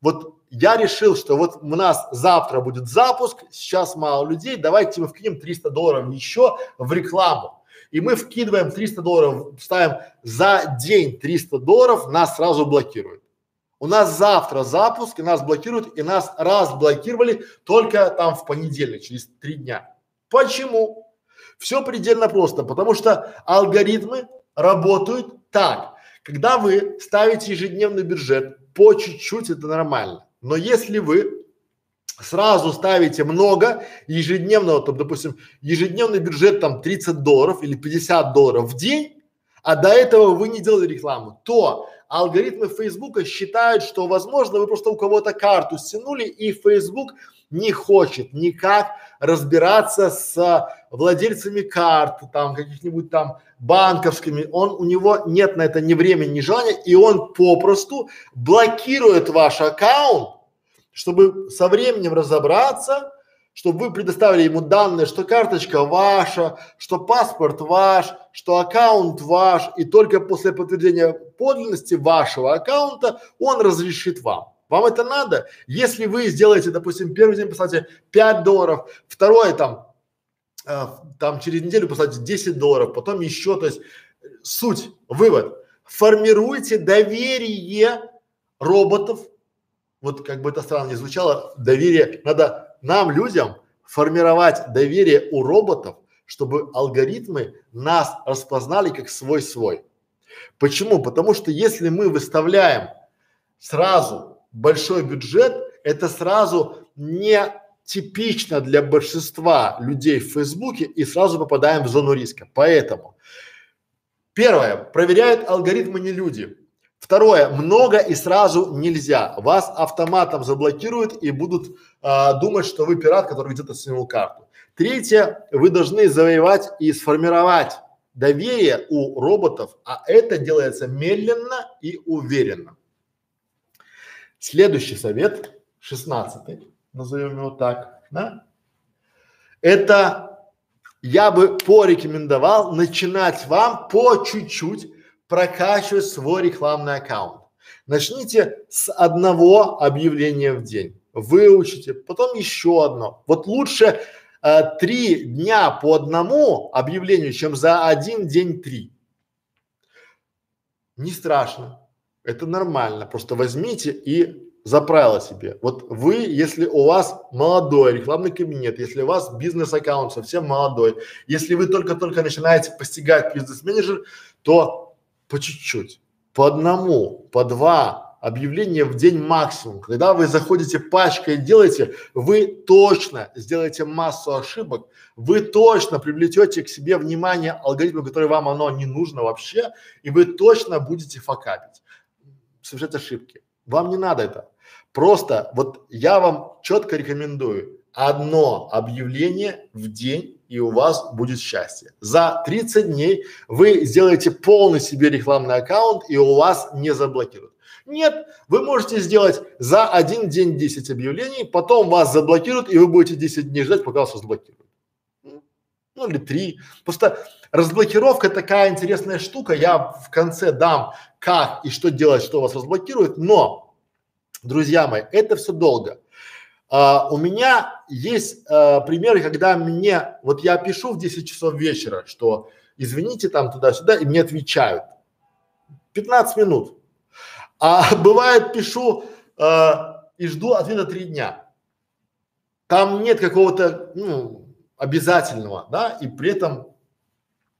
Вот я решил, что вот у нас завтра будет запуск, сейчас мало людей, давайте мы вкинем 300 долларов еще в рекламу. И мы вкидываем 300 долларов, ставим за день 300 долларов, нас сразу блокируют. У нас завтра запуск, и нас блокируют, и нас раз блокировали только там в понедельник, через три дня. Почему? Все предельно просто, потому что алгоритмы работают так. Когда вы ставите ежедневный бюджет по чуть-чуть, это нормально. Но если вы сразу ставите много ежедневного, там, допустим, ежедневный бюджет там 30 долларов или 50 долларов в день, а до этого вы не делали рекламу, то алгоритмы Фейсбука считают, что возможно вы просто у кого-то карту стянули и Facebook не хочет никак разбираться с владельцами карт, там каких-нибудь там банковскими, он, у него нет на это ни времени, ни желания, и он попросту блокирует ваш аккаунт, чтобы со временем разобраться, чтобы вы предоставили ему данные, что карточка ваша, что паспорт ваш, что аккаунт ваш, и только после подтверждения подлинности вашего аккаунта он разрешит вам. Вам это надо? Если вы сделаете, допустим, первый день поставите 5 долларов, второй там, э, там через неделю поставите 10 долларов, потом еще, то есть суть, вывод, формируйте доверие роботов вот как бы это странно не звучало, доверие, надо нам, людям, формировать доверие у роботов, чтобы алгоритмы нас распознали как свой-свой. Почему? Потому что если мы выставляем сразу большой бюджет, это сразу не типично для большинства людей в Фейсбуке и сразу попадаем в зону риска. Поэтому первое, проверяют алгоритмы не люди. Второе, много и сразу нельзя. Вас автоматом заблокируют и будут а, думать, что вы пират, который где-то снимал карту. Третье, вы должны завоевать и сформировать доверие у роботов, а это делается медленно и уверенно. Следующий совет, шестнадцатый, назовем его так, да? Это я бы порекомендовал начинать вам по чуть-чуть прокачивать свой рекламный аккаунт. Начните с одного объявления в день, выучите, потом еще одно. Вот лучше э, три дня по одному объявлению, чем за один день три. Не страшно, это нормально. Просто возьмите и за правило себе. Вот вы, если у вас молодой рекламный кабинет, если у вас бизнес-аккаунт совсем молодой, если вы только-только начинаете постигать бизнес-менеджер, то по чуть-чуть, по одному, по два объявления в день максимум. Когда вы заходите пачкой и делаете, вы точно сделаете массу ошибок, вы точно привлечете к себе внимание алгоритма, который вам оно не нужно вообще, и вы точно будете факапить, совершать ошибки. Вам не надо это. Просто вот я вам четко рекомендую одно объявление в день и у вас будет счастье. За 30 дней вы сделаете полный себе рекламный аккаунт и у вас не заблокируют. Нет, вы можете сделать за один день 10 объявлений, потом вас заблокируют и вы будете 10 дней ждать, пока вас разблокируют. Ну или три. Просто разблокировка такая интересная штука. Я в конце дам, как и что делать, что вас разблокирует, но Друзья мои, это все долго. А, у меня есть а, примеры, когда мне, вот я пишу в 10 часов вечера, что извините там туда-сюда, и мне отвечают. 15 минут. А [laughs] бывает пишу а, и жду ответа три дня. Там нет какого-то, ну, обязательного, да, и при этом,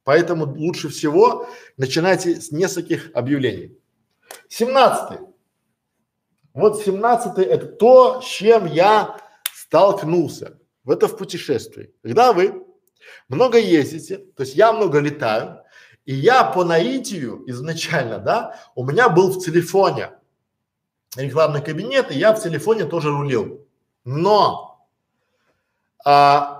поэтому лучше всего начинайте с нескольких объявлений. Семнадцатый. Вот 17 это то, с чем я столкнулся. В это в путешествии. Когда вы много ездите, то есть я много летаю, и я по наитию изначально, да, у меня был в телефоне рекламный кабинет, и я в телефоне тоже рулил. Но а,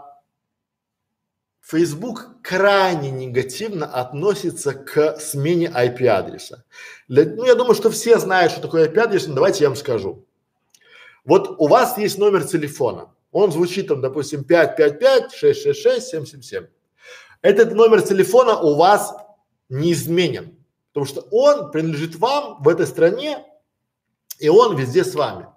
Facebook крайне негативно относится к смене IP-адреса. Ну, я думаю, что все знают, что такое IP-адрес, но давайте я вам скажу. Вот у вас есть номер телефона, он звучит там, допустим, 555-666-777. Этот номер телефона у вас неизменен, потому что он принадлежит вам в этой стране, и он везде с вами.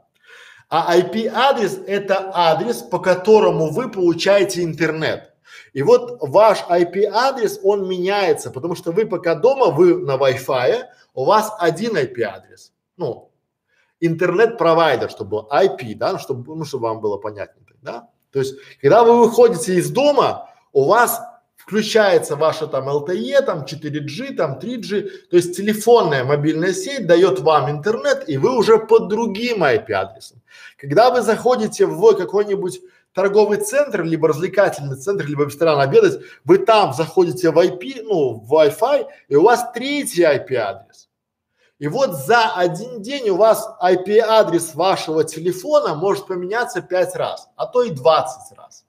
А IP-адрес – это адрес, по которому вы получаете интернет. И вот ваш IP-адрес, он меняется, потому что вы пока дома, вы на Wi-Fi, у вас один IP-адрес. Ну, интернет-провайдер, чтобы был IP, да, ну, чтобы, ну, чтобы вам было понятнее, да. То есть, когда вы выходите из дома, у вас включается ваша там LTE, там 4G, там 3G, то есть телефонная мобильная сеть дает вам интернет, и вы уже под другим IP-адресом. Когда вы заходите в какой-нибудь торговый центр, либо развлекательный центр, либо ресторан обедать, вы там заходите в IP, ну, в Wi-Fi, и у вас третий IP-адрес. И вот за один день у вас IP-адрес вашего телефона может поменяться пять раз, а то и двадцать раз.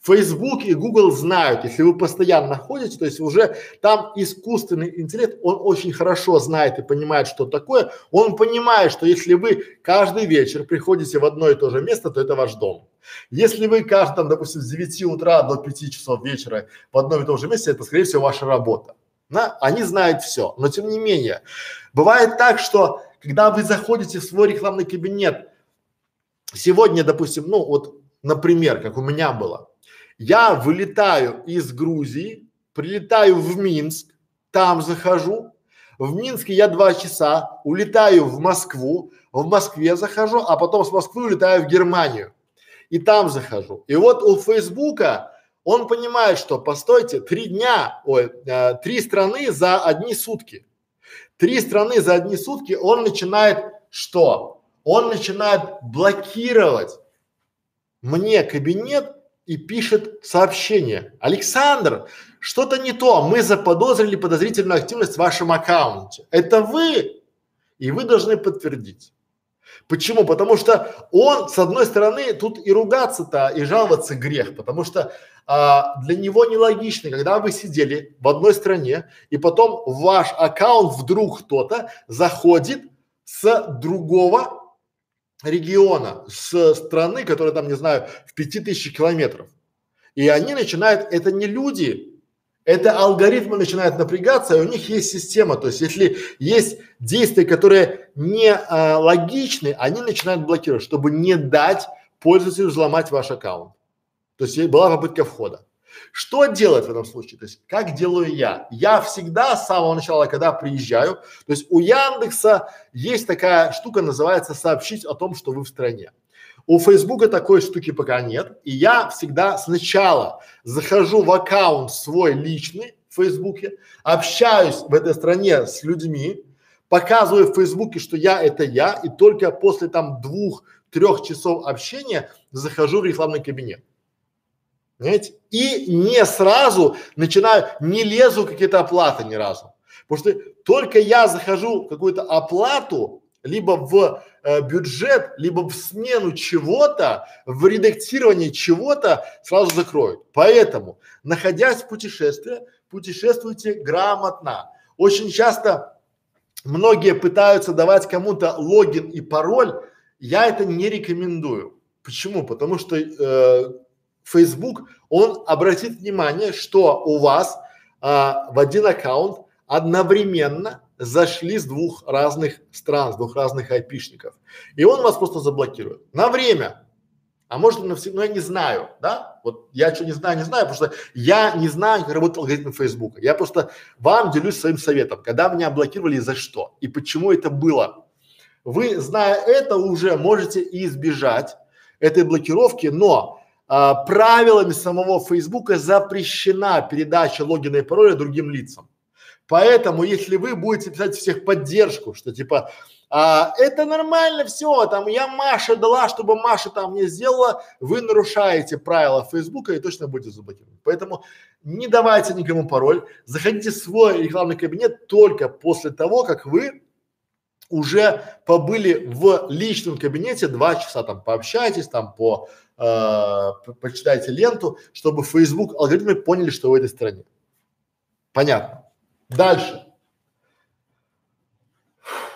Facebook и Google знают, если вы постоянно находите, то есть уже там искусственный интеллект, он очень хорошо знает и понимает, что такое. Он понимает, что если вы каждый вечер приходите в одно и то же место, то это ваш дом. Если вы каждый, там, допустим, с 9 утра до 5 часов вечера в одном и том же месте, это, скорее всего, ваша работа. Да? Они знают все. Но тем не менее, бывает так, что когда вы заходите в свой рекламный кабинет, сегодня, допустим, ну вот, например, как у меня было, я вылетаю из Грузии, прилетаю в Минск, там захожу, в Минске я два часа, улетаю в Москву, в Москве захожу, а потом с Москвы улетаю в Германию и там захожу. И вот у Фейсбука он понимает, что постойте, три дня, ой, э, три страны за одни сутки. Три страны за одни сутки он начинает что? Он начинает блокировать мне кабинет и пишет сообщение. Александр, что-то не то, мы заподозрили подозрительную активность в вашем аккаунте. Это вы? и вы должны подтвердить. Почему? Потому что он, с одной стороны, тут и ругаться-то, и жаловаться грех, потому что а, для него нелогично, когда вы сидели в одной стране, и потом ваш аккаунт вдруг кто-то заходит с другого региона, с страны, которая там, не знаю, в пяти тысяч километров. И они начинают, это не люди, это алгоритмы начинают напрягаться, и у них есть система. То есть, если есть действия, которые не а, логичны, они начинают блокировать, чтобы не дать пользователю взломать ваш аккаунт. То есть была попытка входа. Что делать в этом случае? То есть как делаю я? Я всегда с самого начала, когда приезжаю, то есть у Яндекса есть такая штука, называется сообщить о том, что вы в стране. У Фейсбука такой штуки пока нет, и я всегда сначала захожу в аккаунт свой личный в Фейсбуке, общаюсь в этой стране с людьми, показываю в Фейсбуке, что я это я, и только после там двух-трех часов общения захожу в рекламный кабинет. Понимаете? И не сразу начинаю, не лезу какие-то оплаты ни разу. Потому что только я захожу в какую-то оплату, либо в э, бюджет, либо в смену чего-то, в редактирование чего-то сразу закроют. Поэтому, находясь в путешествии, путешествуйте грамотно. Очень часто многие пытаются давать кому-то логин и пароль. Я это не рекомендую. Почему? Потому что э, Facebook, он обратит внимание, что у вас а, в один аккаунт одновременно зашли с двух разных стран, с двух разных айпишников. И он вас просто заблокирует на время. А может навсегда, ну я не знаю, да? Вот я что не знаю, не знаю, потому что я не знаю, как работает алгоритм Фейсбука. Я просто вам делюсь своим советом, когда меня блокировали и за что, и почему это было. Вы, зная это, уже можете избежать этой блокировки, но а, правилами самого Фейсбука запрещена передача логина и пароля другим лицам. Поэтому, если вы будете писать всех поддержку, что типа а, это нормально все, там я Маше дала, чтобы Маша там мне сделала, вы нарушаете правила Фейсбука и точно будете заблокированы. Поэтому не давайте никому пароль, заходите в свой рекламный кабинет только после того, как вы уже побыли в личном кабинете два часа, там пообщайтесь, там по э, почитайте ленту, чтобы Facebook алгоритмы поняли, что вы в этой стране. Понятно. Дальше.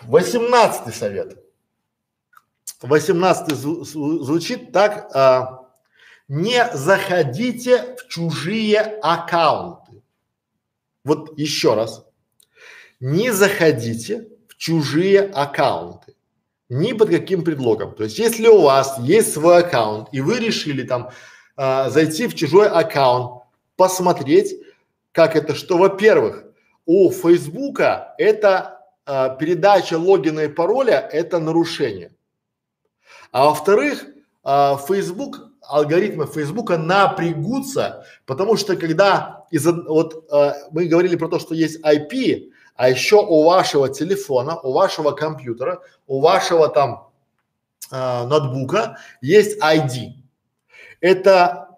Восемнадцатый совет. Восемнадцатый звучит так, а, не заходите в чужие аккаунты. Вот еще раз. Не заходите в чужие аккаунты ни под каким предлогом. То есть, если у вас есть свой аккаунт и вы решили там а, зайти в чужой аккаунт, посмотреть, как это, что, во-первых, у Фейсбука это а, передача логина и пароля – это нарушение. А во-вторых, а, Facebook, алгоритмы Фейсбука напрягутся, потому что когда из вот а, мы говорили про то, что есть IP, а еще у вашего телефона, у вашего компьютера, у вашего там э, ноутбука есть ID. Это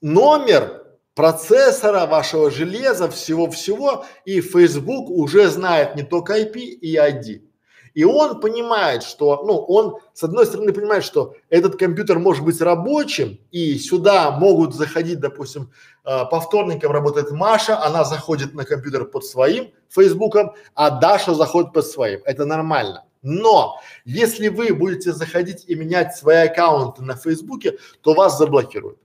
номер процессора, вашего железа, всего-всего, и Facebook уже знает не только IP и ID. И он понимает, что, ну, он с одной стороны понимает, что этот компьютер может быть рабочим, и сюда могут заходить, допустим, э, по вторникам работает Маша, она заходит на компьютер под своим Фейсбуком, а Даша заходит под своим. Это нормально. Но если вы будете заходить и менять свои аккаунты на Фейсбуке, то вас заблокируют.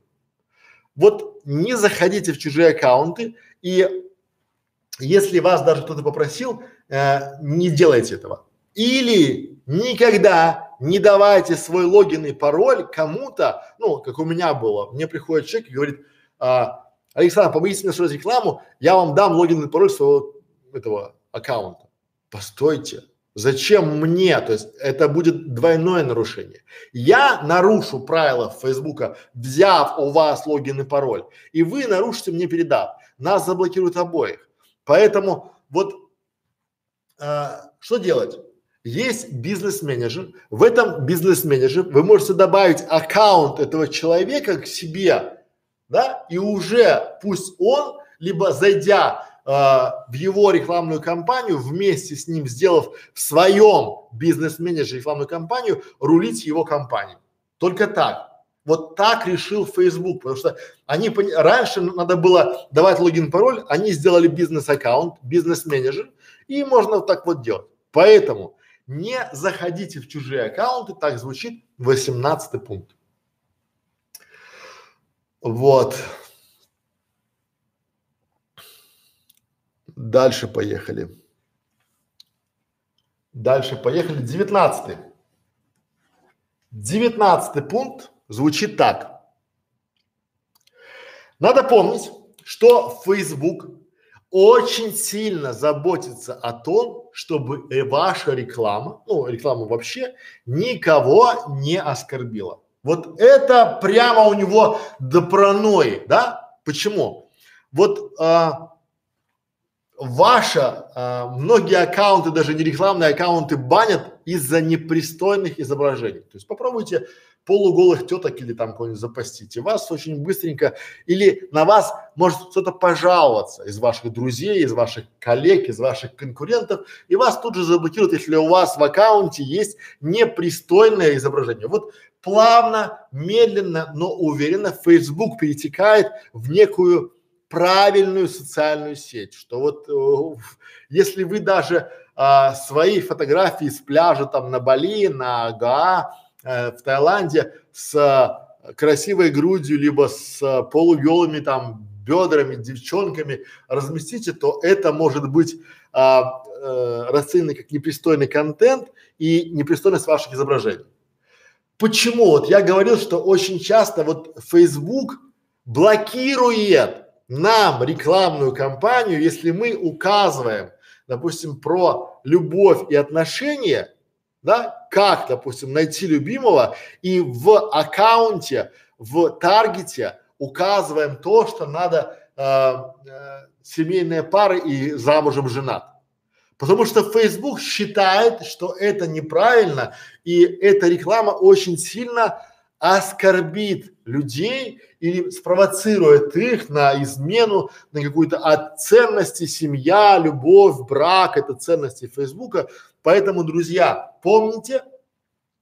Вот не заходите в чужие аккаунты и если вас даже кто-то попросил, э, не делайте этого. Или никогда не давайте свой логин и пароль кому-то, ну, как у меня было, мне приходит человек и говорит, а, Александр, помогите мне строить рекламу, я вам дам логин и пароль своего этого аккаунта. Постойте, зачем мне? То есть это будет двойное нарушение. Я нарушу правила Фейсбука, взяв у вас логин и пароль, и вы нарушите мне передав. Нас заблокируют обоих. Поэтому вот а, что делать? Есть бизнес-менеджер. В этом бизнес-менеджер вы можете добавить аккаунт этого человека к себе, да, и уже пусть он, либо зайдя в его рекламную кампанию, вместе с ним сделав в своем бизнес-менеджере рекламную кампанию, рулить его компанией. Только так. Вот так решил Facebook, потому что они раньше надо было давать логин, пароль, они сделали бизнес-аккаунт, бизнес-менеджер, и можно вот так вот делать. Поэтому не заходите в чужие аккаунты, так звучит 18 пункт. Вот. Дальше поехали. Дальше поехали. 19. 19 пункт звучит так. Надо помнить, что Facebook очень сильно заботится о том, чтобы ваша реклама, ну реклама вообще, никого не оскорбила. Вот это прямо у него до паранойи, да? Почему? Вот а, ваша, а, многие аккаунты, даже не рекламные аккаунты банят из-за непристойных изображений. То есть попробуйте полуголых теток или там кого-нибудь запастить, вас очень быстренько, или на вас может кто-то пожаловаться из ваших друзей, из ваших коллег, из ваших конкурентов, и вас тут же заблокируют, если у вас в аккаунте есть непристойное изображение. Вот плавно, медленно, но уверенно Facebook перетекает в некую правильную социальную сеть, что вот э, если вы даже э, свои фотографии с пляжа там на Бали, на Гаа, э, в Таиланде с э, красивой грудью, либо с э, полуголыми там бедрами, девчонками разместите, то это может быть а, э, расценено как непристойный контент и непристойность ваших изображений. Почему? Вот я говорил, что очень часто вот Facebook блокирует нам рекламную кампанию, если мы указываем, допустим, про любовь и отношения, да, как, допустим, найти любимого, и в аккаунте, в таргете указываем то, что надо э, э, семейные пары и замужем женат. Потому что Facebook считает, что это неправильно, и эта реклама очень сильно оскорбит людей или спровоцирует их на измену, на какую-то от ценности семья, любовь, брак, это ценности Фейсбука. Поэтому, друзья, помните,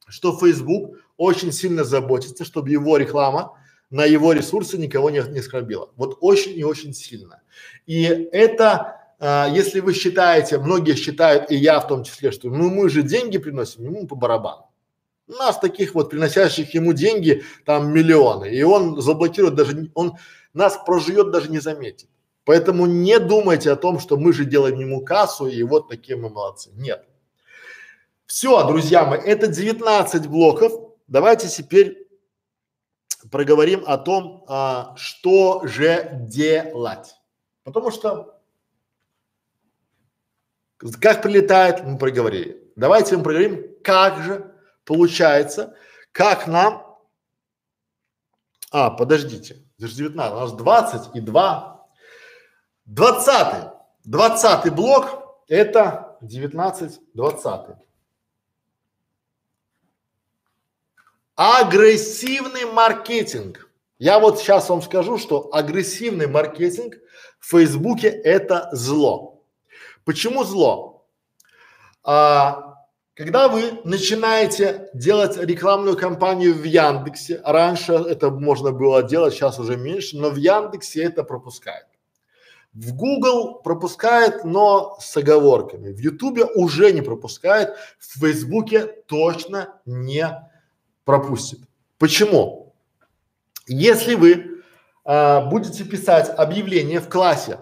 что Facebook очень сильно заботится, чтобы его реклама на его ресурсы никого не, не оскорбила. Вот очень и очень сильно. И это, а, если вы считаете, многие считают, и я в том числе, что ну мы же деньги приносим, ему по барабану. Нас таких вот приносящих ему деньги там миллионы, и он заблокирует даже, он нас проживет даже не заметит. Поэтому не думайте о том, что мы же делаем ему кассу и вот такие мы молодцы. Нет. Все, друзья мои, это 19 блоков. Давайте теперь проговорим о том, а, что же делать. Потому что как прилетает, мы проговорили. Давайте мы проговорим, как же получается, как нам… А, подождите, это же 19, у нас 20 и 2. 20, 20 блок это 19, 20. Агрессивный маркетинг. Я вот сейчас вам скажу, что агрессивный маркетинг в Фейсбуке это зло. Почему зло? А, когда вы начинаете делать рекламную кампанию в Яндексе, раньше это можно было делать, сейчас уже меньше, но в Яндексе это пропускает. В Google пропускает, но с оговорками. В Ютубе уже не пропускает, в Фейсбуке точно не пропустит. Почему? Если вы а, будете писать объявление в классе,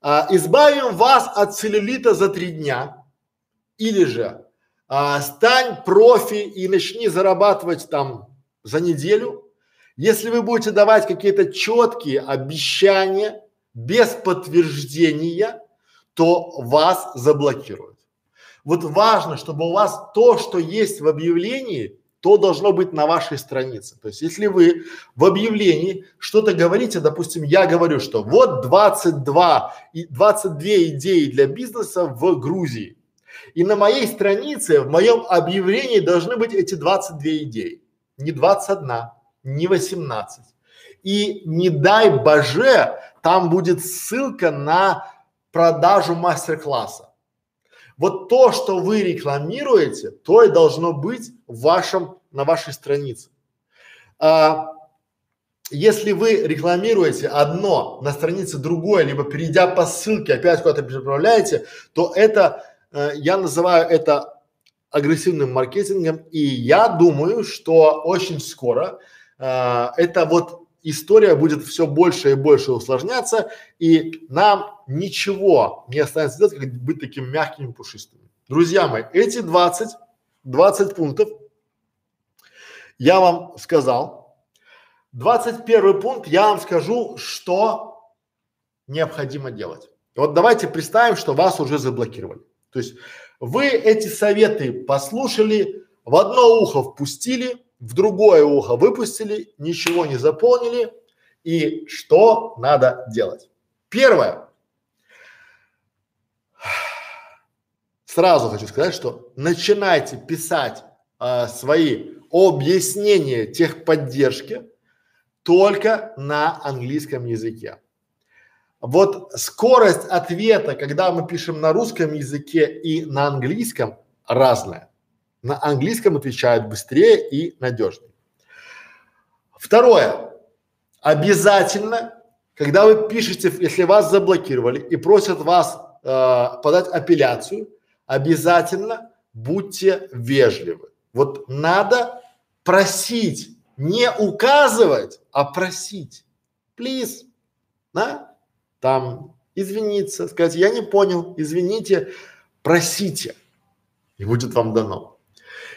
а, избавим вас от целлюлита за три дня, или же а, стань профи и начни зарабатывать там за неделю. Если вы будете давать какие-то четкие обещания без подтверждения, то вас заблокируют. Вот важно, чтобы у вас то, что есть в объявлении, то должно быть на вашей странице. То есть, если вы в объявлении что-то говорите, допустим, я говорю, что вот 22 и 22 идеи для бизнеса в Грузии. И на моей странице, в моем объявлении должны быть эти 22 идеи. Не 21, не 18. И не дай боже, там будет ссылка на продажу мастер-класса. Вот то, что вы рекламируете, то и должно быть в вашем, на вашей странице. А, если вы рекламируете одно на странице другое, либо перейдя по ссылке опять куда-то переправляете, то это, э, я называю это агрессивным маркетингом, и я думаю, что очень скоро э, это вот история будет все больше и больше усложняться, и нам ничего не останется делать, как быть таким мягким и пушистым. Друзья мои, эти 20, 20 пунктов я вам сказал. 21 пункт я вам скажу, что необходимо делать. Вот давайте представим, что вас уже заблокировали. То есть вы эти советы послушали, в одно ухо впустили, в другое ухо выпустили, ничего не заполнили. И что надо делать? Первое. Сразу хочу сказать, что начинайте писать э, свои объяснения техподдержки только на английском языке. Вот скорость ответа, когда мы пишем на русском языке и на английском, разная на английском отвечают быстрее и надежнее. Второе. Обязательно, когда вы пишете, если вас заблокировали и просят вас э, подать апелляцию, обязательно будьте вежливы. Вот надо просить, не указывать, а просить. Please, да? Там извиниться, сказать, я не понял, извините, просите, и будет вам дано.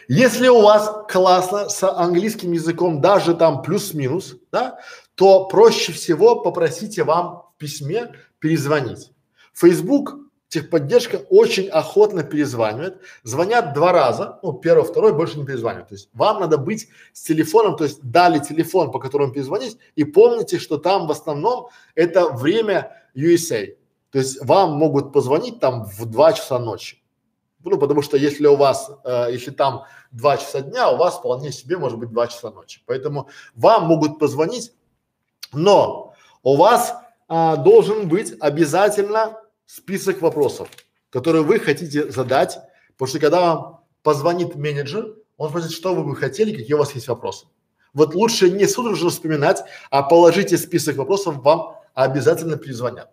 Если у вас классно с английским языком, даже там плюс-минус, да, то проще всего попросите вам в письме перезвонить. Facebook техподдержка очень охотно перезванивает, звонят два раза, ну первый, второй больше не перезванивают. То есть вам надо быть с телефоном, то есть дали телефон, по которому перезвонить, и помните, что там в основном это время USA. То есть вам могут позвонить там в два часа ночи. Ну, потому что если у вас, э, если там два часа дня, у вас вполне себе может быть два часа ночи. Поэтому вам могут позвонить, но у вас а, должен быть обязательно список вопросов, которые вы хотите задать, потому что когда вам позвонит менеджер, он спросит, что вы бы хотели, какие у вас есть вопросы. Вот лучше не судорожно вспоминать, а положите список вопросов, вам обязательно перезвонят.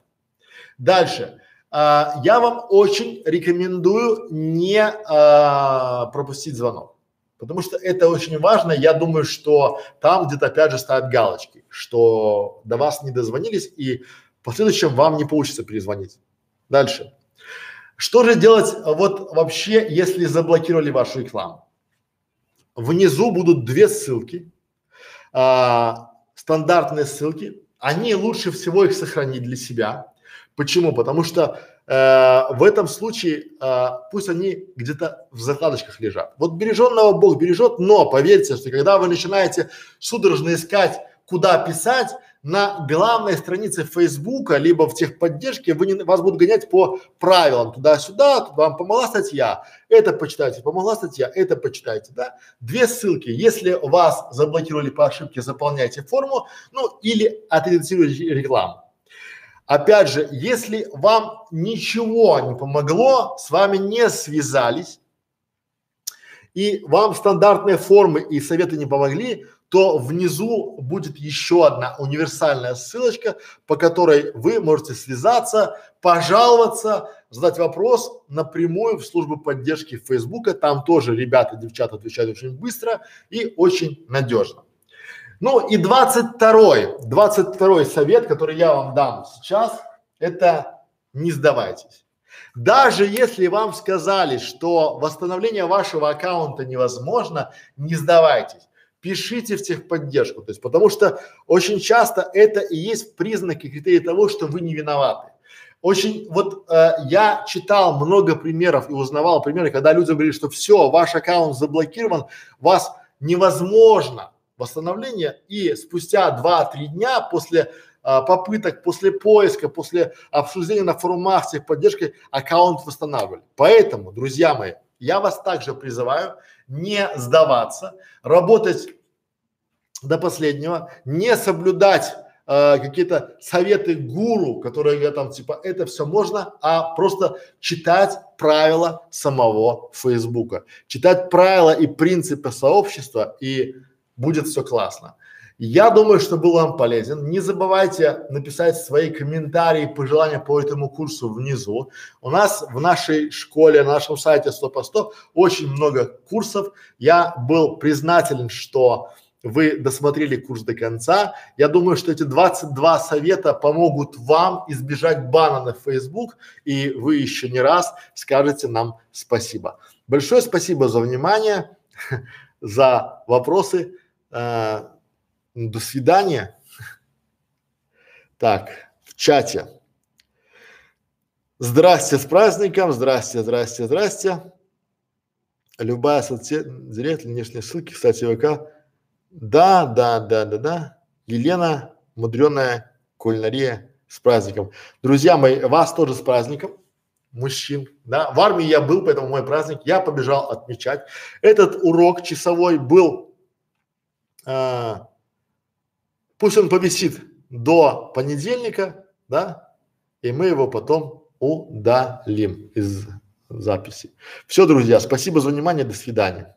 Дальше. А, я вам очень рекомендую не а, пропустить звонок. Потому что это очень важно. Я думаю, что там где-то опять же ставят галочки, что до вас не дозвонились и в последующем вам не получится перезвонить. Дальше. Что же делать вот вообще, если заблокировали вашу рекламу? Внизу будут две ссылки, а, стандартные ссылки. Они лучше всего их сохранить для себя. Почему? Потому что э, в этом случае э, пусть они где-то в закладочках лежат. Вот береженного Бог бережет, но поверьте, что когда вы начинаете судорожно искать, куда писать, на главной странице Фейсбука, либо в техподдержке, вы не, вас будут гонять по правилам туда-сюда, вам помогла статья, это почитайте, помогла статья, это почитайте, да. Две ссылки, если вас заблокировали по ошибке, заполняйте форму, ну или отредактируйте рекламу. Опять же, если вам ничего не помогло, с вами не связались, и вам стандартные формы и советы не помогли, то внизу будет еще одна универсальная ссылочка, по которой вы можете связаться, пожаловаться, задать вопрос напрямую в службу поддержки Фейсбука. Там тоже ребята, девчата отвечают очень быстро и очень надежно. Ну и 22 22 совет, который я вам дам сейчас, это не сдавайтесь. Даже если вам сказали, что восстановление вашего аккаунта невозможно, не сдавайтесь. Пишите в техподдержку, то есть потому что очень часто это и есть признаки, критерии того, что вы не виноваты. Очень, вот э, я читал много примеров и узнавал примеры, когда люди говорили, что все, ваш аккаунт заблокирован, вас невозможно восстановления и спустя 2-3 дня после а, попыток, после поиска, после обсуждения на форумах с поддержкой аккаунт восстанавливали. Поэтому, друзья мои, я вас также призываю не сдаваться, работать до последнего, не соблюдать э, какие-то советы гуру, которые я там типа это все можно, а просто читать правила самого Фейсбука, читать правила и принципы сообщества и будет все классно. Я думаю, что был вам полезен. Не забывайте написать свои комментарии, пожелания по этому курсу внизу. У нас в нашей школе, на нашем сайте 100 по 100 очень много курсов. Я был признателен, что вы досмотрели курс до конца. Я думаю, что эти 22 совета помогут вам избежать бана на Facebook, и вы еще не раз скажете нам спасибо. Большое спасибо за внимание, [laughs] за вопросы. Э, до свидания. Так, в чате. Здрасте с праздником, здрасте, здрасте, здрасте. Любая соцсеть, директ, внешние ссылки, кстати, ВК. Да, да, да, да, да. Елена, мудреная кулинария с праздником. Друзья мои, вас тоже с праздником, мужчин, да. В армии я был, поэтому мой праздник, я побежал отмечать. Этот урок часовой был а, Пусть он повисит до понедельника, да, и мы его потом удалим из записи. Все, друзья, спасибо за внимание, до свидания.